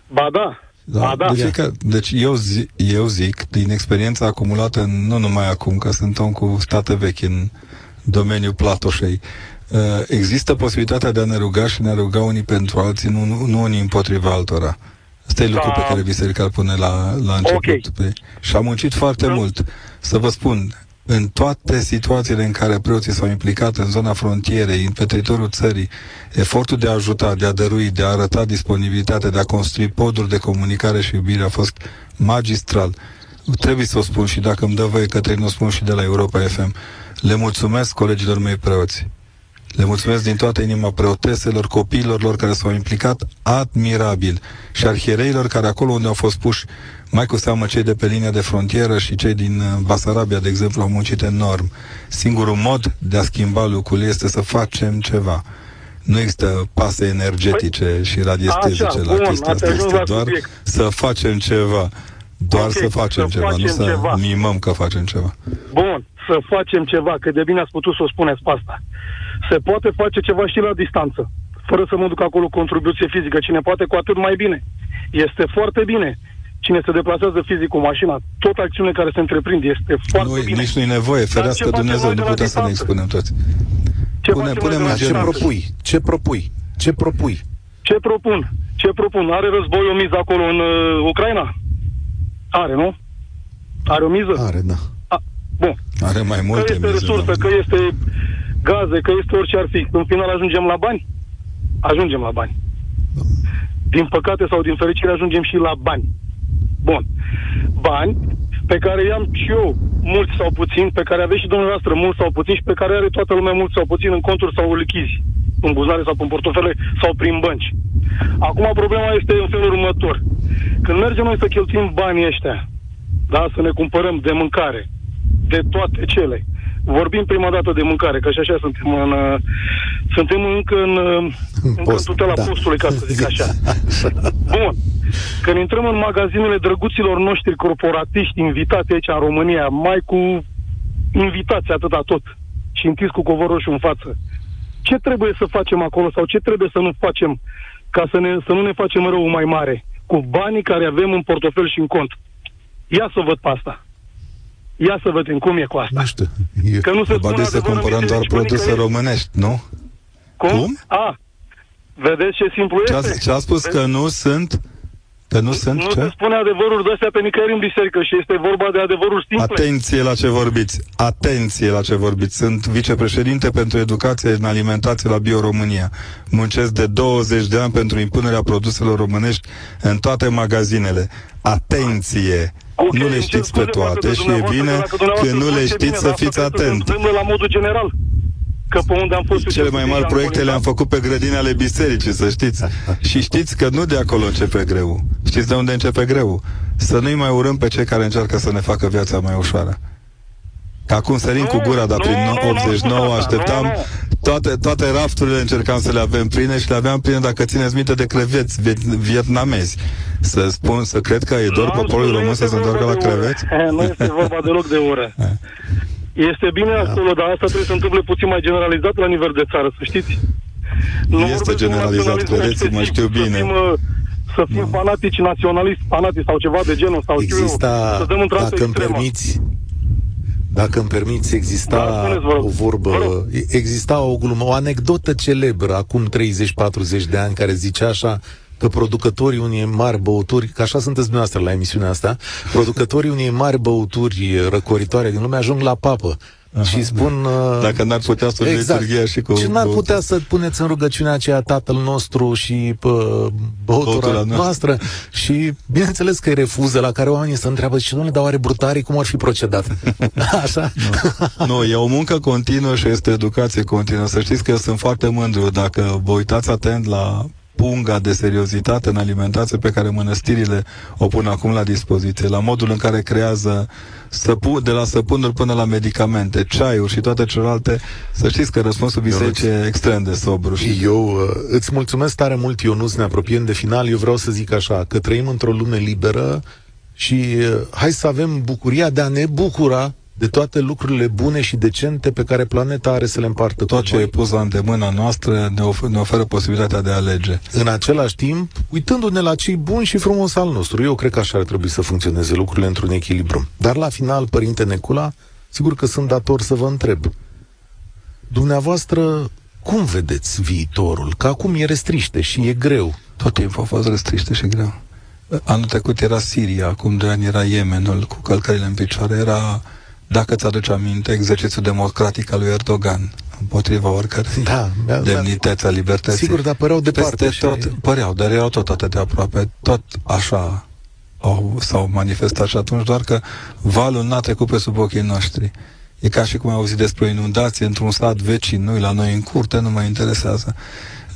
ba da. Da, ba da. De fiecare, deci eu, zi, eu zic, din experiența acumulată, nu numai acum, că sunt om cu state vechi în domeniul Platoșei, uh, există posibilitatea de a ne ruga și ne ruga unii pentru alții, nu, nu unii împotriva altora. Asta e da. lucru pe care biserica îl pune la, la început. Okay. Pe, și am muncit foarte da. mult. Să vă spun, în toate situațiile în care preoții s-au implicat în zona frontierei, pe teritoriul țării, efortul de a ajuta, de a dărui, de a arăta disponibilitate, de a construi poduri de comunicare și iubire a fost magistral. Trebuie să o spun și dacă îmi dă voie către nu o spun și de la Europa FM. Le mulțumesc colegilor mei preoți. Le mulțumesc din toată inima preoteselor, copiilor lor care s-au implicat admirabil și arhiereilor care acolo unde au fost puși mai cu seamă cei de pe linia de frontieră și cei din uh, Basarabia, de exemplu, au muncit enorm. Singurul mod de a schimba lucrurile este să facem ceva. Nu există pase energetice păi, și radiestezice așa, la bun, chestia asta, este doar subiect. să facem ceva. Doar okay, să facem să ceva, facem nu ceva. să mimăm că facem ceva. Bun, să facem ceva, că de bine ați putut să o spuneți pe asta. Se poate face ceva și la distanță, fără să mă duc acolo contribuție fizică. Cine poate, cu atât mai bine. Este foarte bine cine se deplasează fizic cu mașina, tot acțiunile care se întreprind este foarte nu, bine. Nici nu e nevoie, ferească Dumnezeu, nu putea să ne expunem toți. Ce, Pune, pune ce propui? Ce propui? Ce propui? Ce propun? Ce propun? Are război o miză acolo în uh, Ucraina? Are, nu? Are o miză? Are, da. A, bun. Are mai multe Că este mize, resursă, da. că este gaze, că este orice ar fi. În final ajungem la bani? Ajungem la bani. Da. Din păcate sau din fericire ajungem și la bani. Bun. Bani pe care i-am și eu, mulți sau puțin, pe care aveți și dumneavoastră mulți sau puțin și pe care are toată lumea mulți sau puțin în conturi sau lichizi. în buzunare sau în portofele sau prin bănci. Acum problema este în felul următor. Când mergem noi să cheltuim banii ăștia, da, să ne cumpărăm de mâncare, de toate cele, vorbim prima dată de mâncare, că și așa suntem în, uh, suntem încă în, uh, încă în tutela da. postului, ca să zic așa. Bun. Când intrăm în magazinele drăguților noștri corporatiști invitați aici în România, mai cu invitați atâta tot și închis cu covorul și în față, ce trebuie să facem acolo sau ce trebuie să nu facem ca să, ne, să nu ne facem rău mai mare cu banii care avem în portofel și în cont? Ia să văd pe asta. Ia să vedem cum e cu asta. Nu știu. E... Că nu se spune să cumpărăm doar produse românești, nu? Cum? cum? A, vedeți ce simplu ce este? Ce a spus vedeți? că nu sunt Că nu sunt Nu ce? se spune adevărul de astea pe nicăieri în biserică și este vorba de adevărul simple. Atenție la ce vorbiți. Atenție la ce vorbiți. Sunt vicepreședinte pentru educație în alimentație la Bio-România. Muncesc de 20 de ani pentru impunerea produselor românești în toate magazinele. Atenție! Okay, nu le știți pe toate și e bine că nu le știți să fiți atent. la modul general că pe unde am fost... Cele mai mari proiecte le-am făcut pe grădini ale bisericii, să știți. și știți că nu de acolo începe greu. Știți de unde începe greu? Să nu-i mai urâm pe cei care încearcă să ne facă viața mai ușoară. Că acum sărim cu gura, dar prin 89 așteptam toate, toate rafturile încercam să le avem pline și le aveam pline, dacă țineți minte, de creveți vietnamezi. Să spun, să cred că e doar poporul român să se întoarcă la creveți? Nu este vorba deloc de ură. Este bine da. acolo, dar asta trebuie să întâmple puțin mai generalizat la nivel de țară, să știți. Nu este generalizat, credeți-mă, știu bine. Să fim, uh, să fim no. fanatici naționaliști, fanatici sau ceva de genul, sau Exista, știu, să dăm dacă îmi permiți, dacă îmi permiți, exista da, o vorbă, exista o glumă, o anecdotă celebră acum 30-40 de ani care zicea așa, că producătorii unei mari băuturi, că așa sunteți dumneavoastră la emisiunea asta, producătorii unei mari băuturi răcoritoare din lume ajung la papă. Aha, și spun... Da. Dacă n-ar putea să exact. și cu... Și n-ar putea să puneți în rugăciunea aceea tatăl nostru și pă, băutura noastră. noastră. Și bineînțeles că îi refuză, la care oamenii se întreabă și nu dar oare brutarii cum ar fi procedat? Așa? Nu. nu, e o muncă continuă și este educație continuă. Să știți că eu sunt foarte mândru. Dacă vă uitați atent la punga de seriozitate în alimentație pe care mănăstirile o pun acum la dispoziție, la modul în care creează săpu- de la săpunuri până la medicamente, ceaiuri și toate celelalte, să știți că răspunsul bisericii e extrem de sobru. Și... Eu uh, îți mulțumesc tare mult, Ionuț, ne apropiem de final. Eu vreau să zic așa, că trăim într-o lume liberă și uh, hai să avem bucuria de a ne bucura de toate lucrurile bune și decente pe care planeta are să le împartă Tot ce e pus la îndemâna noastră ne, of- ne oferă posibilitatea de a alege. În același timp, uitându-ne la cei buni și frumos al nostru. Eu cred că așa ar trebui să funcționeze lucrurile într-un echilibru. Dar la final, Părinte Necula, sigur că sunt dator să vă întreb. Dumneavoastră, cum vedeți viitorul? Că acum e restriște și e greu. Tot timpul a fost restriște și greu. Anul trecut era Siria, acum doi ani era Yemenul cu călcările în picioare, era dacă ți aduce aminte, exercițiul democratic al lui Erdogan împotriva oricărei da, da, demnități a libertății. Sigur, dar păreau departe. Peste tot, și... păreau, dar erau tot atât de aproape. Tot așa au, s-au manifestat și atunci, doar că valul n-a trecut pe sub ochii noștri. E ca și cum ai auzit despre o inundație într-un sat vecin, nu la noi în curte, nu mă interesează.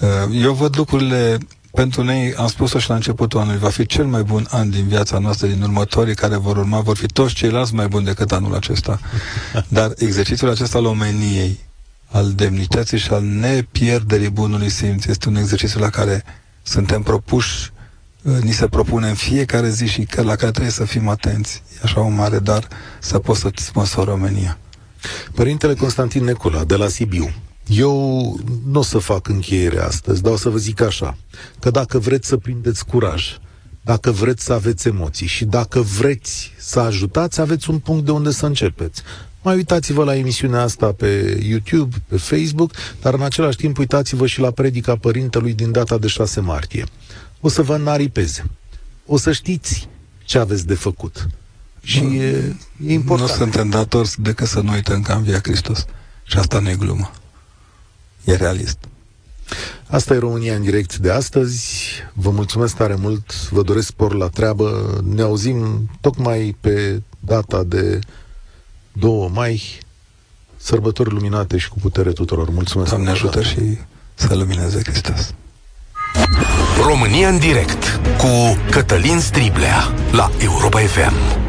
Uh, eu văd lucrurile pentru noi, am spus-o și la începutul anului, va fi cel mai bun an din viața noastră, din următorii care vor urma, vor fi toți ceilalți mai buni decât anul acesta. Dar exercițiul acesta al omeniei, al demnității și al nepierderii bunului simț este un exercițiu la care suntem propuși, uh, ni se propune în fiecare zi și la care trebuie să fim atenți. E așa un mare dar să poți să-ți sponsori România. Părintele Constantin Necula, de la Sibiu, eu nu o să fac încheiere astăzi, dar o să vă zic așa, că dacă vreți să prindeți curaj, dacă vreți să aveți emoții și dacă vreți să ajutați, aveți un punct de unde să începeți. Mai uitați-vă la emisiunea asta pe YouTube, pe Facebook, dar în același timp uitați-vă și la predica părintelui din data de 6 martie. O să vă înaripeze. O să știți ce aveți de făcut. Și e, e important. Nu suntem datori decât să nu uităm că am via Hristos. Și asta nu e glumă e realist. Asta e România în direct de astăzi. Vă mulțumesc tare mult, vă doresc spor la treabă. Ne auzim tocmai pe data de 2 mai, sărbători luminate și cu putere tuturor. Mulțumesc! Doamne ajută și să lumineze Hristos. România în direct cu Cătălin Striblea la Europa FM.